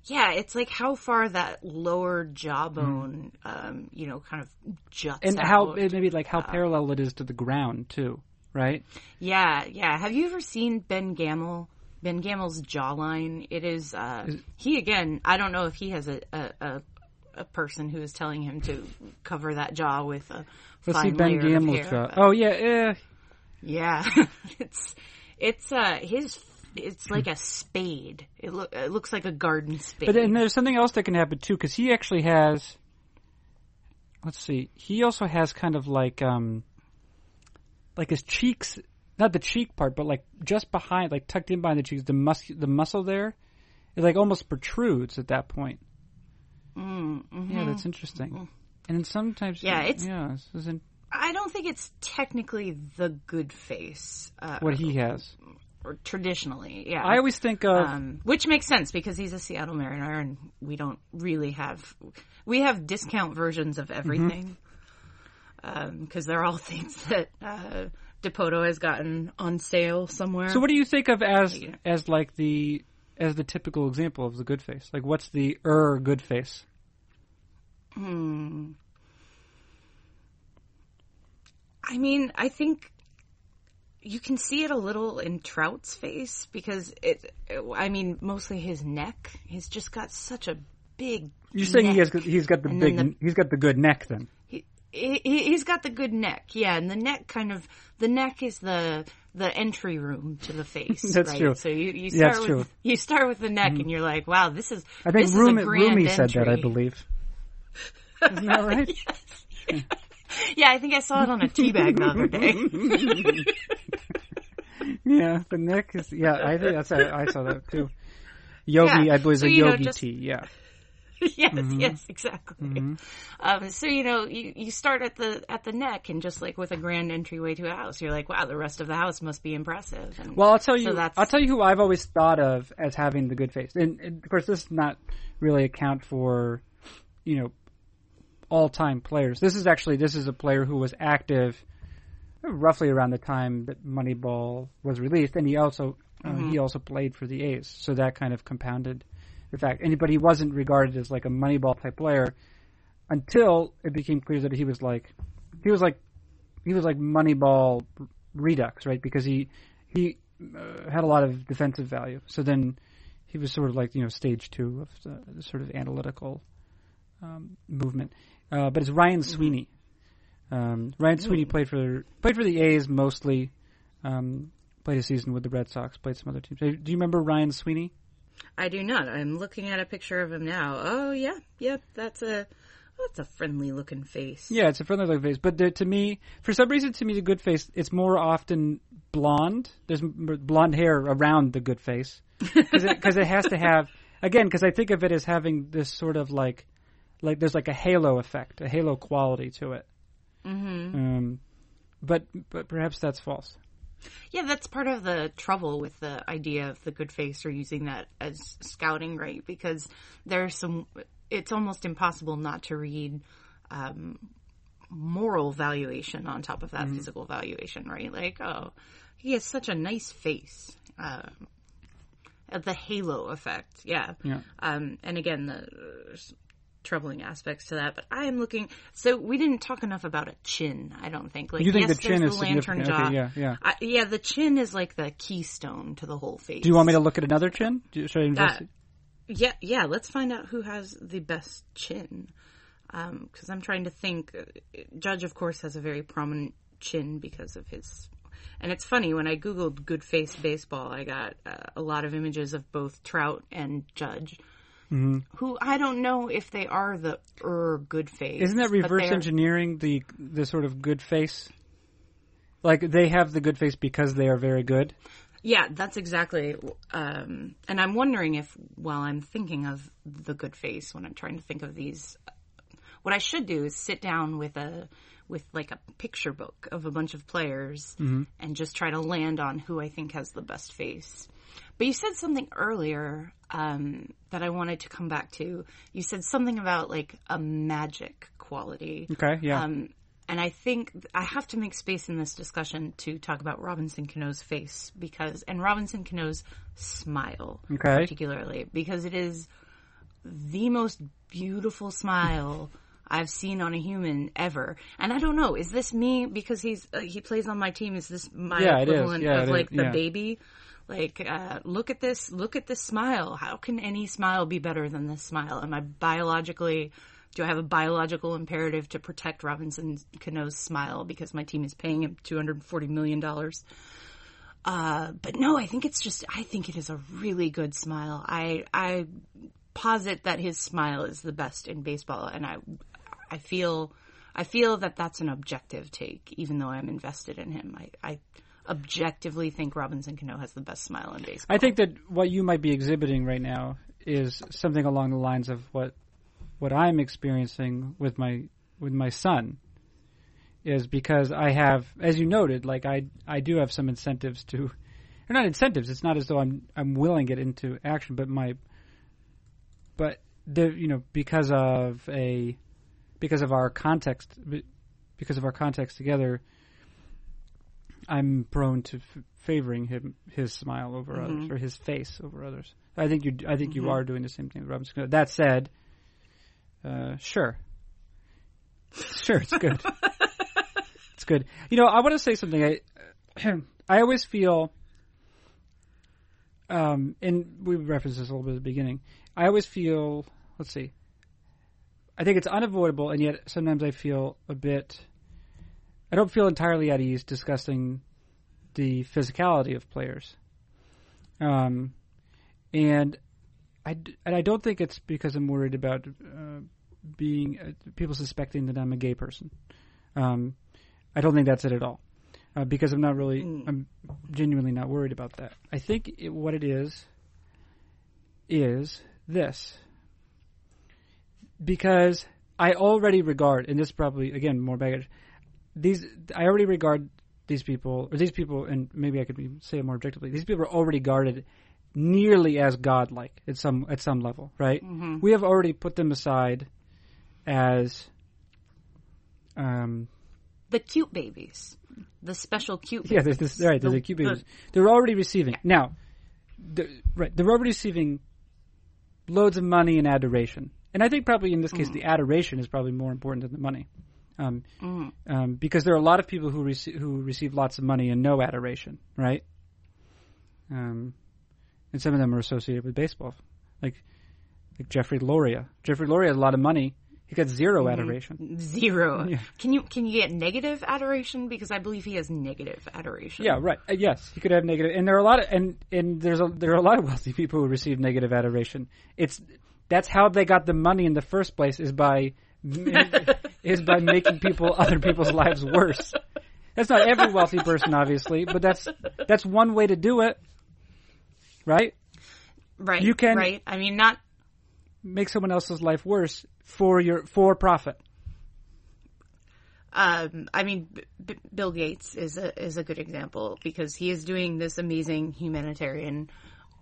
Yeah, it's like how far that lower jawbone, um, you know, kind of juts and out. how maybe like how parallel it is to the ground too, right? Yeah, yeah. Have you ever seen Ben Gamel? Ben Gamel's jawline. It is. Uh, he again. I don't know if he has a a, a a person who is telling him to cover that jaw with a Let's fine see Ben layer of hair, jaw. but- Oh yeah, yeah. yeah. [LAUGHS] it's it's uh his. It's like a spade. It, look, it looks like a garden spade. But then there's something else that can happen too, because he actually has. Let's see. He also has kind of like um. Like his cheeks, not the cheek part, but like just behind, like tucked in behind the cheeks, the mus the muscle there, it like almost protrudes at that point. Mm, mhm. Yeah, that's interesting. And then sometimes, Yeah, it's- yeah, isn't I don't think it's technically the good face. Uh, what he has. or traditionally, yeah. I always think of um, which makes sense because he's a Seattle Mariner, and we don't really have we have discount versions of everything because they're all [LAUGHS] things that uh, Dipoto has gotten on sale somewhere. So what do you think of as Yeah. as like the as the typical example of the good face? Like what's the er good face? Hmm. I mean, I think you can see it a little in Trout's face because it. I mean, mostly his neck. He's just got such a big. You're saying he has he's got the And big then he's got the good neck then. He, he he's got the good neck, yeah, and the neck kind of the neck is the the entry room to the face. [LAUGHS] That's right? true. So you, you start it's with true. Mm-hmm. you start with the neck, and you're like, wow, this is I think this Rumi, is a grand Rumi said that, I believe. Isn't that right? [LAUGHS] Yeah, I think I saw it on a tea bag the other day. [LAUGHS] yeah, the neck is. Yeah, I think that's. I saw that too. Yogi, Yeah, I believe, so, a you know, yogi just- tea. Yeah, [LAUGHS] yes, Mm-hmm. yes, exactly. Um, so you know, you, you start at the at the neck, and just like with a grand entryway to a house, you're like, wow, the rest of the house must be impressive. And Well, I'll tell you. So that's- I'll tell you who I've always thought of as having the good face, and, and of course, this does not really account for, you know, all-time players. This is actually this is a player who was active roughly around the time that Moneyball was released, and he also uh, Mm-hmm. he also played for the A's, so that kind of compounded the fact. And but he wasn't regarded as like a Moneyball type player until it became clear that he was like he was like he was like Moneyball redux, right? Because he he uh, had a lot of defensive value. So then he was sort of like you know stage two of the, the sort of analytical um, movement. Uh, but it's Ryan Sweeney. Um, Ryan Sweeney played for played for the A's mostly. Um, played a season with the Red Sox. Played some other teams. Do you remember Ryan Sweeney? I do not. I'm looking at a picture of him now. Oh yeah, yep. That's a that's a friendly looking face. Yeah, it's a friendly looking face, but the, to me, for some reason, to me, the good face, it's more often blonde. There's blonde hair around the good face because it, it has to have again because I think of it as having this sort of like like there's like a halo effect, a halo quality to it. hmm Um, but but perhaps that's false. Yeah, that's part of the trouble with the idea of the good face or using that as scouting, right? Because there's some. It's almost impossible not to read um, moral valuation on top of that physical valuation, right? Like, oh, he has such a nice face. Um, uh, the halo effect, yeah. Yeah. Um, and again, the troubling aspects to that. But I am looking. So we didn't talk enough about a chin. I don't think. Like, You think yes, the chin is the lantern jaw. Okay, yeah, yeah. I, yeah, the chin is like the keystone to the whole face. Do you want me to look at another chin? You, should I invest? Uh, Yeah, yeah. Let's find out who has the best chin. Because I'm trying to think. uh, Judge, of course, has a very prominent chin because of his. And it's funny when I googled "good face baseball," I got uh, a lot of images of both Trout and Judge, Mm-hmm. who I don't know if they are the er good face. Isn't that reverse engineering the the sort of good face Like they have the good face because they are very good. Yeah, that's exactly. Um, and I'm wondering if, while I'm thinking of the good face, when I'm trying to think of these, what I should do is sit down with a with like a picture book of a bunch of players and just try to land on who I think has the best face. But you said something earlier um, that I wanted to come back to. You said something about like a magic quality. Okay, yeah. Um, and I think I have to make space in this discussion to talk about Robinson Cano's face because, and Robinson Cano's smile, Okay. particularly because it is the most beautiful smile I've seen on a human ever. And I don't know, is this me because he's uh, he plays on my team? Is this my Yeah, is. equivalent Yeah, of it is. like the Yeah. baby? Like, uh, look at this, look at this smile. How can any smile be better than this smile? Am I biologically, do I have a biological imperative to protect Robinson Cano's smile because my team is paying him $240 million? Uh, but no, I think it's just, I think it is a really good smile. I, I posit that his smile is the best in baseball and I, I feel, I feel that that's an objective take, even though I'm invested in him. I, I objectively think Robinson Cano has the best smile in baseball. I think that what you might be exhibiting right now is something along the lines of what what I'm experiencing with my with my son is because I have as you noted like I I do have some incentives to they're not incentives it's not as though I'm I'm willing it into action but my but the you know because of a because of our context because of our context together I'm prone to f- favoring him his smile over others or his face over others. I think you I think you are doing the same thing with. Cano. That said, uh, sure, sure, it's good. [LAUGHS] it's good. You know, I want to say something. I [CLEARS THROAT] I always feel, um, and we referenced this a little bit at the beginning. I always feel. Let's see. I think it's unavoidable, and yet sometimes I feel a bit. I don't feel entirely at ease discussing the physicality of players. Um, and I and I don't think it's because I'm worried about uh, being uh, people suspecting that I'm a gay person. Um, I don't think that's it at all, uh, because I'm not really, I'm genuinely not worried about that. I think it, what it is is this, because I already regard, and this is probably again more baggage. These I already regard these people, or these people, and maybe I could say it more objectively. These people are already guarded nearly as godlike at some at some level, right? We have already put them aside as um, the cute babies, the special cute babies. yeah, there's this right. There's The- cute babies. They're already receiving now. The, right, they're already receiving loads of money and adoration, and I think probably in this case the adoration is probably more important than the money, um, um, because there are a lot of people who receive who receive lots of money and no adoration, right? Um, and some of them are associated with baseball, like like Jeffrey Loria. Jeffrey Loria has a lot of money. He got 0 adoration. Zero. Yeah. Can you can you get negative adoration? Because I believe he has negative adoration. Yeah, right. Uh, yes, he could have negative. negative, and there are a lot of and and there's a there are a lot of wealthy people who receive negative adoration. It's that's how they got the money in the first place is by [LAUGHS] is by making people other people's lives worse. That's not every wealthy person, obviously, but that's that's one way to do it, right? Right. You can- Right. I mean, not. Make someone else's life worse for your for profit. Um, I mean, B- Bill Gates is a is a good example because he is doing this amazing humanitarian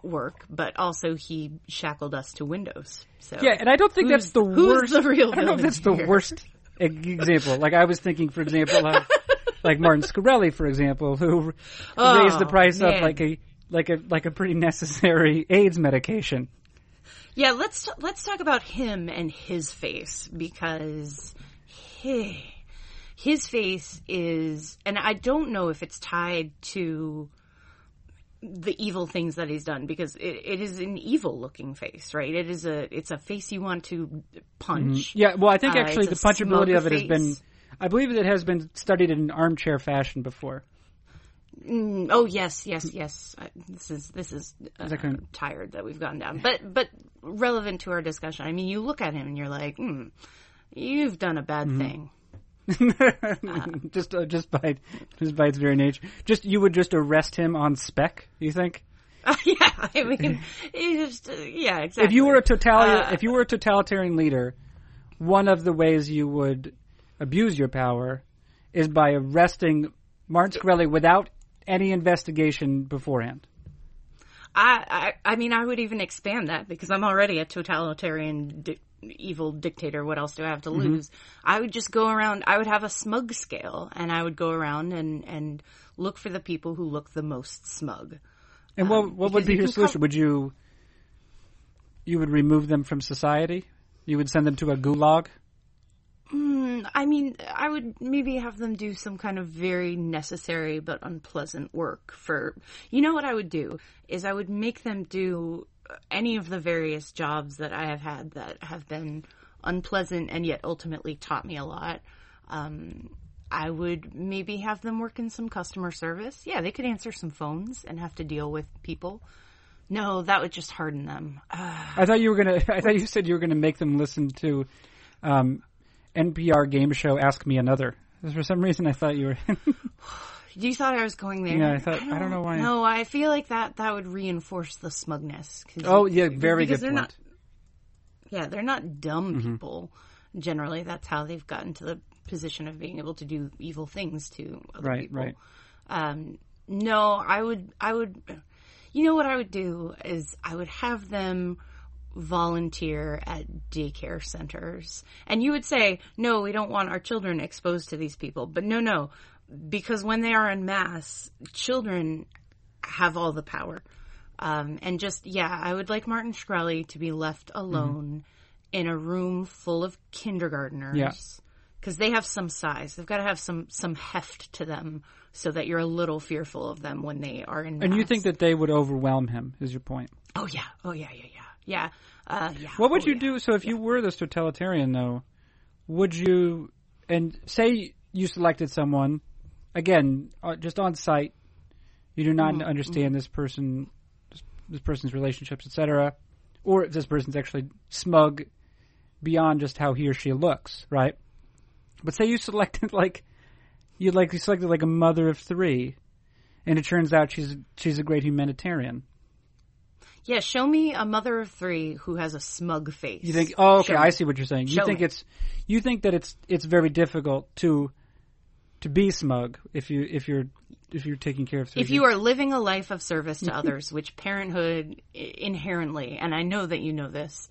work, but also he shackled us to Windows. So Yeah, and I don't think that's the who's worst. the real I don't know if that's the worst example. Like I was thinking, for example, of [LAUGHS] like Martin Shkreli, for example, who Oh, raised the oh, price man. of like a like a like a pretty necessary AIDS medication. Yeah, let's t- let's talk about him and his face because he, his face is, and I don't know if it's tied to the evil things that he's done because it, it is an evil looking face, right? It is a it's a face you want to punch. Yeah, well, I think Uh, actually the punchability of it has been. I believe it has been studied in armchair fashion before. Mm, oh yes, yes, yes. I, this is this is uh, that kind tired that we've gone down, but but relevant to our discussion. I mean, you look at him and you're like, hmm, you've done a bad Mm-hmm. thing. [LAUGHS] just uh, just by just by its very nature. Just you would just arrest him on spec. You think? [LAUGHS] yeah, I mean, just uh, yeah, exactly. If you were a totalitarian, Uh, if you were a totalitarian leader, one of the ways you would abuse your power is by arresting Martin Shkreli without any investigation beforehand. I, I, I mean, I would even expand that because I'm already a totalitarian, di- evil dictator. What else do I have to mm-hmm. lose? I would just go around. I would have a smug scale, and I would go around and and look for the people who look the most smug. And what um, what would be your solution? com- would you you would remove them from society? You would send them to a gulag? Mm, I mean, I would maybe have them do some kind of very necessary but unpleasant work for. You know what I would do is I would make them do any of the various jobs that I have had that have been unpleasant and yet ultimately taught me a lot. Um, I would maybe have them work in some customer service. Yeah, they could answer some phones and have to deal with people. No, that would just harden them. Uh, [SIGHS] I thought you were gonna. [LAUGHS] I thought you said you were gonna make them listen to um, NPR game show Ask Me Another. For some reason, I thought you were. [LAUGHS] You thought I was going there? Yeah, I thought- I don't know why. No, I feel like that that would reinforce the smugness. oh yeah, very because good they're point. not. Yeah, they're not dumb Mm-hmm. people. Generally, that's how they've gotten to the position of being able to do evil things to other Right, people. right. Um, no, I would. I would. You know what I would do is I would have them volunteer at daycare centers. And you would say, no, we don't want our children exposed to these people. But no, no, because when they are in mass, children have all the power. Um, and just, yeah, I would like Martin Shkreli to be left alone in a room full of kindergartners. Yeah. Because they have some size. They've got to have some, some heft to them so that you're a little fearful of them when they are in And you think that they would overwhelm him? Is your point? Oh, yeah. Oh, yeah, yeah, yeah. Yeah. Uh, yeah. What would Oh, you yeah. do? So if you were this totalitarian, though, would you? And say you selected someone, again, uh, just on site. You do not Mm-hmm, understand this person, this person's relationships, etc., or if this person's actually smug beyond just how he or she looks, right? But say you [LAUGHS] selected like you like you selected like a mother of three, and it turns out she's she's a great humanitarian. Yeah, show me a mother of three who has a smug face. You think? Oh, okay. Show I see what you're saying. You think me. it's you think that it's it's very difficult to to be smug if you if you're if you're taking care of. If you are living a life of service to others, which parenthood inherently, and I know that you know this,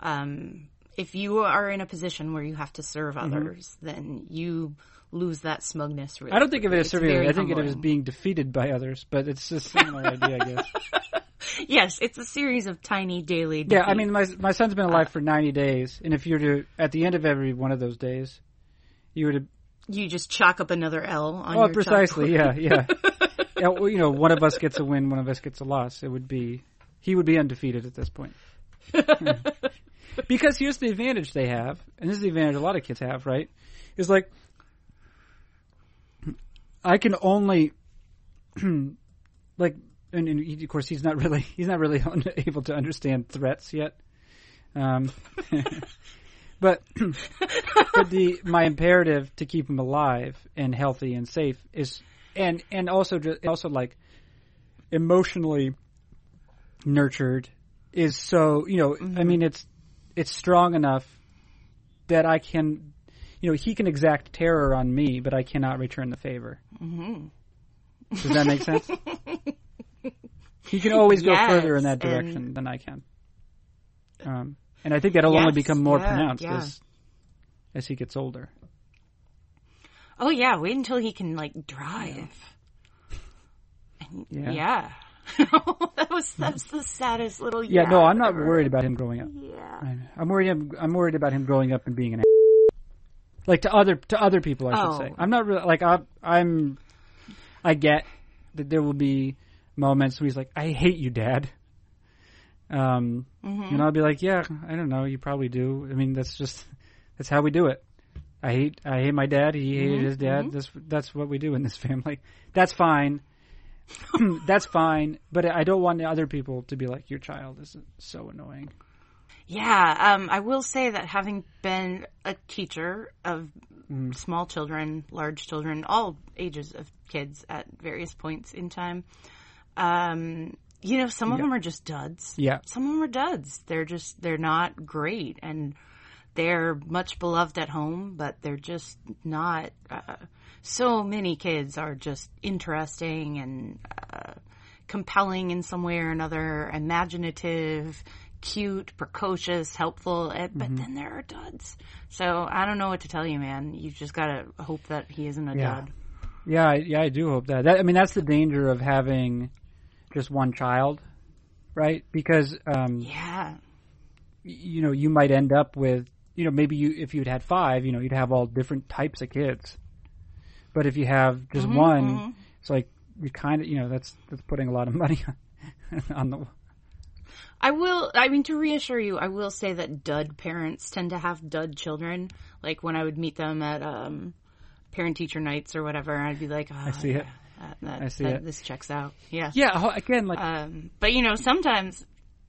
um, if you are in a position where you have to serve others, then you lose that smugness. Really Mm-hmm. I don't think of it as serving. I think of it as being defeated by others, but it's a similar idea, I guess. [LAUGHS] [LAUGHS] Yes, it's a series of tiny daily. Yeah, I mean, my my son's been Uh, alive for 90 days, and if you're to at the end of every one of those days, you were to you just chalk up another L on oh your precisely, yeah, yeah. [LAUGHS] yeah well, you know, one of us gets a win, one of us gets a loss. It would be he would be undefeated at this point. Yeah. [LAUGHS] Because here's the advantage they have, and this is the advantage a lot of kids have, right? Is like I can only [CLEARS THROAT] like, and, and he, of course he's not really [LAUGHS] he's not really [LAUGHS] able to understand threats yet. Um, [LAUGHS] but [CLEARS THROAT] but the my imperative to keep him alive and healthy and safe is and and also just also like emotionally nurtured is so you know I mean it's it's strong enough that I can you know he can exact terror on me but I cannot return the favor. Mm-hmm. Does that make sense? He can always go further in that direction than I can. Um, and I think that'll only become more yeah, pronounced yeah. as as he gets older. Oh yeah, wait until he can like drive. Yeah. yeah. [LAUGHS] that was that's the saddest little Yeah, no, I'm not ever. worried about him growing up. Yeah. I'm- worried. I'm, I'm worried about him growing up and being an like to other to other people. I should Oh. say. I'm not really like I, I'm. I get that there will be moments where he's like, "I hate you, Dad." Um, Mm-hmm. and I'll be like, "Yeah, I don't know. You probably do. I mean, that's just that's how we do it. I hate I hate my dad. He hated Mm-hmm. his dad. That's that's what we do in this [LAUGHS] family. That's fine." [CLEARS THROAT] that's fine, but I don't want other people to be like, "Your child is so annoying." Yeah, um, I will say that having been a teacher of small children, large children, all ages of kids at various points in time, um, you know, some of them are just duds. Yeah. Some of them are duds. They're just, they're not great and they're much beloved at home, but they're just not, uh, so many kids are just interesting and, uh, compelling in some way or another, imaginative, cute, precocious, helpful, eh, but then there are duds. So I don't know what to tell you, man. You've just gotta hope that he isn't a Yeah. dud. Yeah, yeah, I do hope that. that. I mean, that's the danger of having just one child, right? Because um, Yeah. you know you might end up with you know maybe you if you'd had five, you know you'd have all different types of kids. But if you have just one, it's like you kind of you know that's that's putting a lot of money [LAUGHS] on the. I will, I mean, to reassure you, I will say that dud parents tend to have dud children. Like when I would meet them at, um, parent teacher nights or whatever, I'd be like, oh, I see it. That, that, I see that- it. This checks out. Yeah. Yeah, again, like Um, but you know, sometimes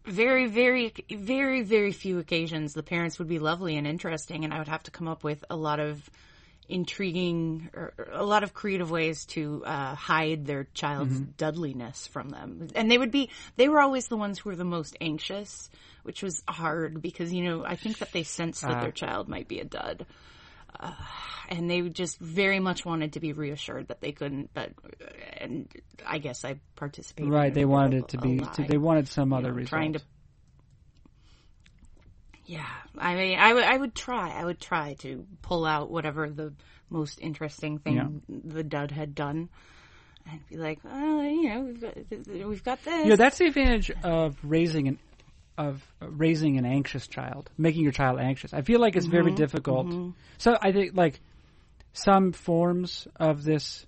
very, very, very, very few occasions the parents would be lovely and interesting, and I would have to come up with a lot of intriguing or a lot of creative ways to uh, hide their child's dudliness from them. And they would be they were always the ones who were the most anxious, which was hard because you know I think that they sensed that their child might be a dud. Uh, and they just very much wanted to be reassured that they couldn't, but and I guess I participated. right, they wanted it to be to, they wanted some other know, result. trying to- Yeah, I mean, I would, I would try. I would try to pull out whatever the most interesting thing Yeah. the dud had done, and be like, oh, you know, we've got, we've got this. Yeah, that's the advantage of raising an of raising an anxious child, making your child anxious. I feel like it's very mm-hmm. difficult. Mm-hmm. So I think like some forms of this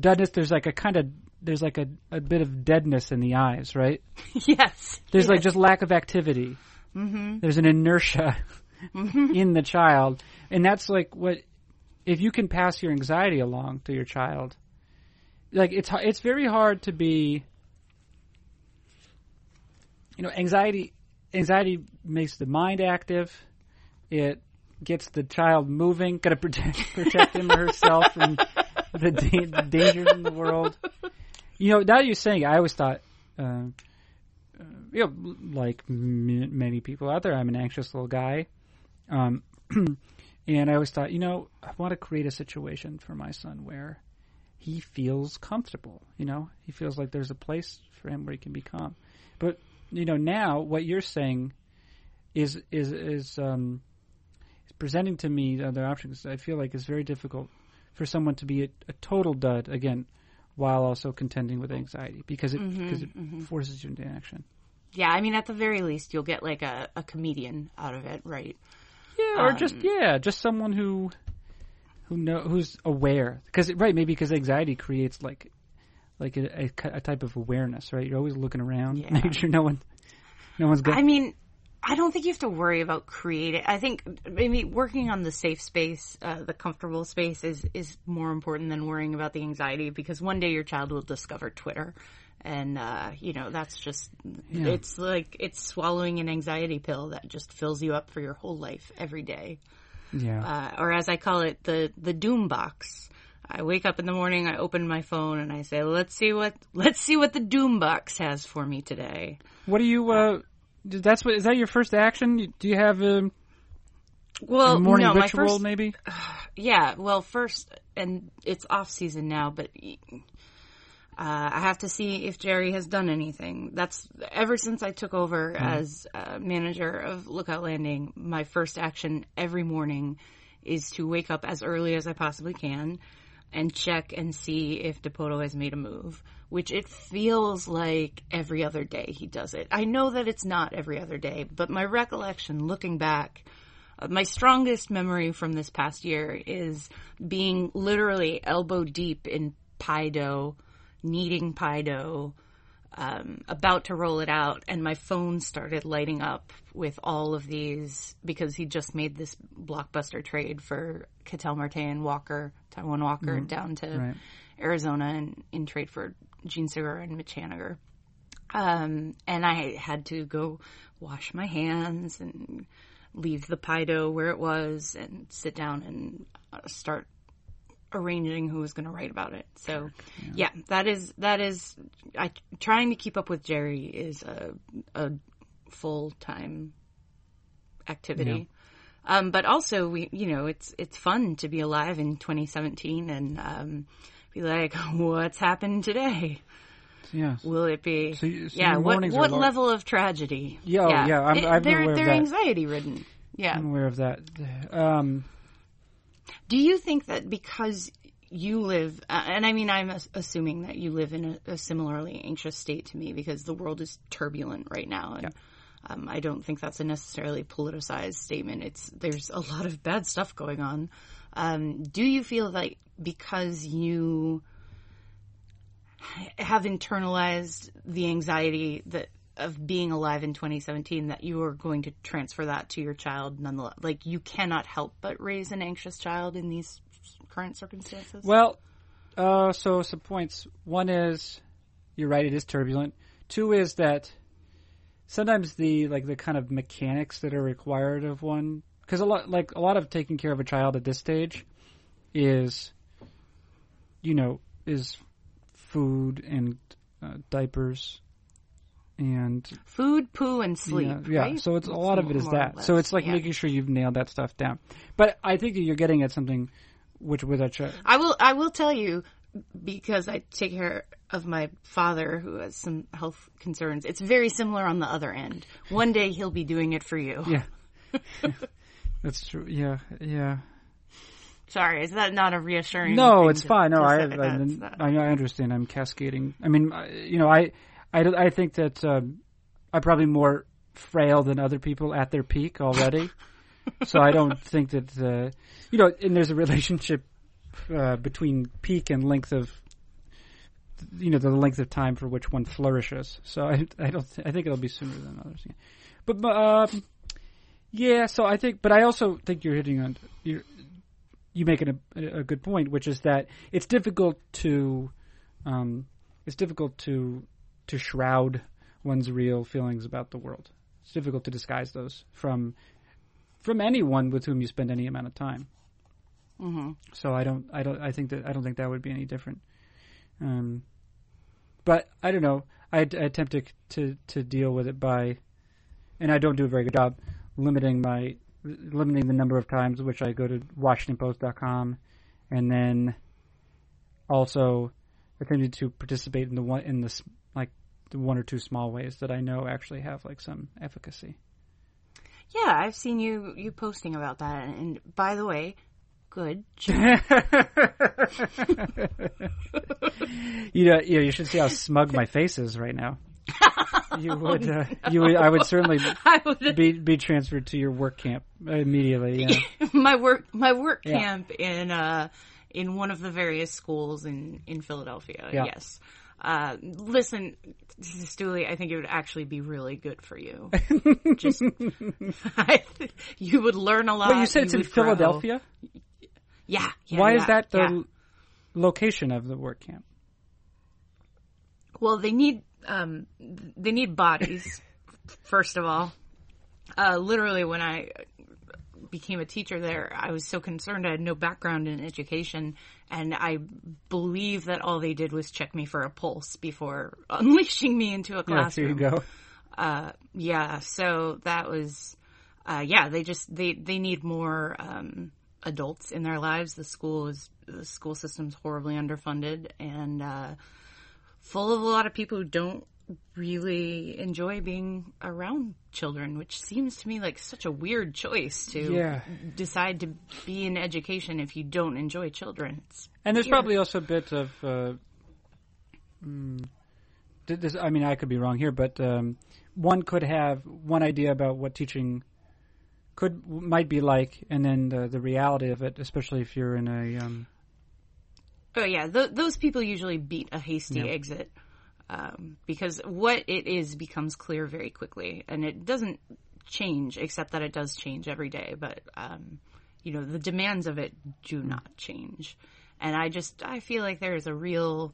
deadness, there's like a kind of there's like a, a bit of deadness in the eyes, right? [LAUGHS] yes. There's like just lack of activity. Mm-hmm. There's an inertia [LAUGHS] mm-hmm. in the child, and that's like what if you can pass your anxiety along to your child. Like it's it's very hard to be. You know, anxiety anxiety makes the mind active. It gets the child moving. [LAUGHS] Got to protect protect him or herself from the da- dangers in the world. You know, now you're saying, I always thought. Uh, you know, like m- many people out there, I'm an anxious little guy. Um, [CLEARS THROAT] and I always thought, you know, I want to create a situation for my son where he feels comfortable. You know, he feels like there's a place for him where he can be calm. But you know, now what you're saying is is is um, presenting to me other options. I feel like it's very difficult for someone to be a, a total dud again, while also contending with anxiety because it mm-hmm, because it mm-hmm. forces you into action. Yeah, I mean, at the very least, you'll get like a, a comedian out of it, right? Yeah, or just um, yeah, just someone who who know who's aware because right maybe because anxiety creates like like a, a, a type of awareness, right? You're always looking around, Yeah. [LAUGHS] making sure no one no one's got. I mean, I don't think you have to worry about creating. I think maybe working on the safe space, uh, the comfortable space, is is more important than worrying about the anxiety because one day your child will discover Twitter, and uh, you know that's just Yeah. it's like it's swallowing an anxiety pill that just fills you up for your whole life every day, yeah, uh, or as I call it, the the doom box. I wake up in the morning, I open my phone, and I say, "Let's see what let's see what the doom box has for me today." what do you? uh That's what is that your first action? Do you have a, Well, a morning no, my ritual first maybe? [SIGHS] Yeah, well, first, and it's off season now, but uh, I have to see if Jerry has done anything. That's ever since I took over as uh, manager of Lookout Landing. My first action every morning is to wake up as early as I possibly can and check and see if Dipoto has made a move. Which it feels like every other day he does it. I know that it's not every other day, but my recollection, looking back, uh, my strongest memory from this past year is being literally elbow deep in pie dough, kneading pie dough, um, about to roll it out, and my phone started lighting up with all of these because he just made this blockbuster trade for Ketel Marte and Walker, Taijuan Walker, down to Right. Arizona and in trade for Jean Segura and Mitch Haniger. Um, and I had to go wash my hands and leave the pie dough where it was and sit down and uh, start arranging who was going to write about it. So, yeah. that is that is I trying to keep up with Jerry is a a full time activity. Um, but also, we you know it's it's fun to be alive in 2017 and um, be like, [LAUGHS] what's happened today? Yes. Will it be? So so yeah. What what level of tragedy? Yeah, oh, yeah, I'm- It- I'm they're they're anxiety ridden. Yeah. I'm aware of that. Um, Do you think that because you live, uh, and I mean, I'm assuming that you live in a, a similarly anxious state to me because the world is turbulent right now, and um, I don't think that's a necessarily politicized statement. It's there's a lot of bad stuff going on. Um, do you feel like because you have internalized the anxiety that of being alive in 2017 that you are going to transfer that to your child nonetheless like you cannot help but raise an anxious child in these current circumstances well, uh, so some points. One is, you're right, it is turbulent. Two is that sometimes the like the kind of mechanics that are required of one, because a lot like a lot of taking care of a child at this stage is, you know, is food and uh, diapers and food poo and sleep Yeah, yeah. right? So it's a lot of it is that. So it's like yeah. making sure you've nailed that stuff down. But I think you're getting at something which with a child. I will. I will tell you because I take care of my father who has some health concerns. It's very similar on the other end. One day he'll be doing it for you. [LAUGHS] Yeah. [LAUGHS] That's true. Yeah, yeah. Sorry, is that not a reassuring? No, it's to- fine. No, I. I, I, I understand. I'm cascading. I mean, you know, I, I, I think that um, I'm probably more frail than other people at their peak already. [LAUGHS] so I don't think that, uh, you know, and there's a relationship uh, between peak and length of, you know, the length of time for which one flourishes. So I, I don't, th- I think it'll be sooner than others. But, but um, yeah. So I think, but I also think you're hitting on you're you make a, a good point, which is that it's difficult to um, it's difficult to to shroud one's real feelings about the world. It's difficult to disguise those from from anyone with whom you spend any amount of time. Mm-hmm. So I don't I don't I think that I don't think that would be any different. Um, but I don't know. I, I attempt to, to to deal with it by, and I don't do a very good job limiting my limiting the number of times which I go to WashingtonPost.com, and then also attempting to participate in the one in this the one or two small ways that I know actually have like some efficacy. Yeah, I've seen you you posting about that. And by the way, good. job. [LAUGHS] you know, you, know, you should see how smug my face is right now. [LAUGHS] You would, uh, you would, I would certainly [LAUGHS] I would, be be transferred to your work camp immediately. Yeah. my work my work Yeah. camp in uh in one of the various schools in in Philadelphia. Yeah. Yes. Uh, listen, Stooley, I think it would actually be really good for you. [LAUGHS] Just, [LAUGHS] th- you would learn a lot. Wait, you said it's in. Philadelphia. Yeah. yeah, Why is that the yeah. location of the work camp? Well, they need um, they need bodies. [LAUGHS] first of all, uh, literally, when I became a teacher there, I was so concerned. I had no background in education, and I believe that all they did was check me for a pulse before [LAUGHS] unleashing me into a Yeah, there classroom. you go. Uh, yeah, so that was, uh, yeah, they just they they need more um, adults in their lives. The school is the school system's horribly underfunded and uh, full of a lot of people who don't really enjoy being around children, which seems to me like such a weird choice to Yeah. decide to be in education if you don't enjoy children. It's And there's weird. probably also a bit of. Uh, mm, this, I mean, I could be wrong here, but um, one could have one idea about what teaching could might be like, and then the the reality of it, especially if you're in a. Um, Oh yeah, th- those people usually beat a hasty Yeah. exit um, because what it is becomes clear very quickly, and it doesn't change except that it does change every day. But um, you know, the demands of it do not change, and I just I feel like there is a real.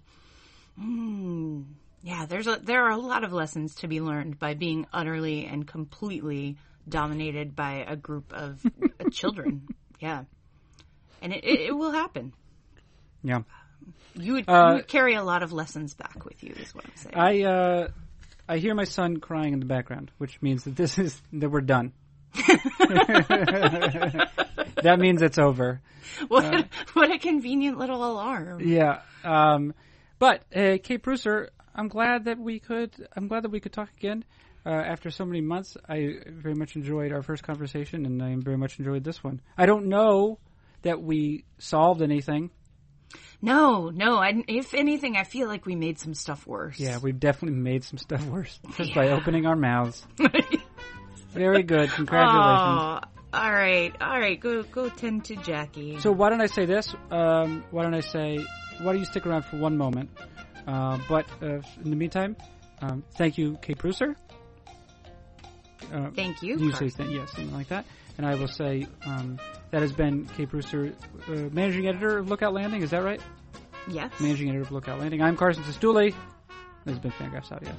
Mm, Yeah, there's a there are a lot of lessons to be learned by being utterly and completely dominated by a group of [LAUGHS] children. Yeah, and it, it, it will happen. Yeah. You would, Uh, you would carry a lot of lessons back with you, is what I'm saying. I uh, I hear my son crying in the background, which means that this is that we're done. [LAUGHS] that means it's over. what what a convenient little alarm. Yeah. Um, but uh, Kate Preusser, I'm glad that we could. I'm glad that we could talk again uh, after so many months. I very much enjoyed our first conversation, and I very much enjoyed this one. I don't know that we solved anything. No, no. I, if anything, I feel like we made some stuff worse. Yeah, we definitely made some stuff worse [LAUGHS] just by opening our mouths. [LAUGHS] Very good. Congratulations. Oh, all right, all right. Go go tend to Jackie. So why don't I say this? Um, why don't I say? Why don't you stick around for one moment? Uh, but uh, in the meantime, um, thank you, Kate Preusser. Uh, Thank you. you say Carson. th- yes, something like that, and I will say um, that has been Kate Preusser, uh, managing editor of Lookout Landing. Is that right? Yes. Managing editor of Lookout Landing. I'm Carson Cistulli. This has been Fangraphs Audio.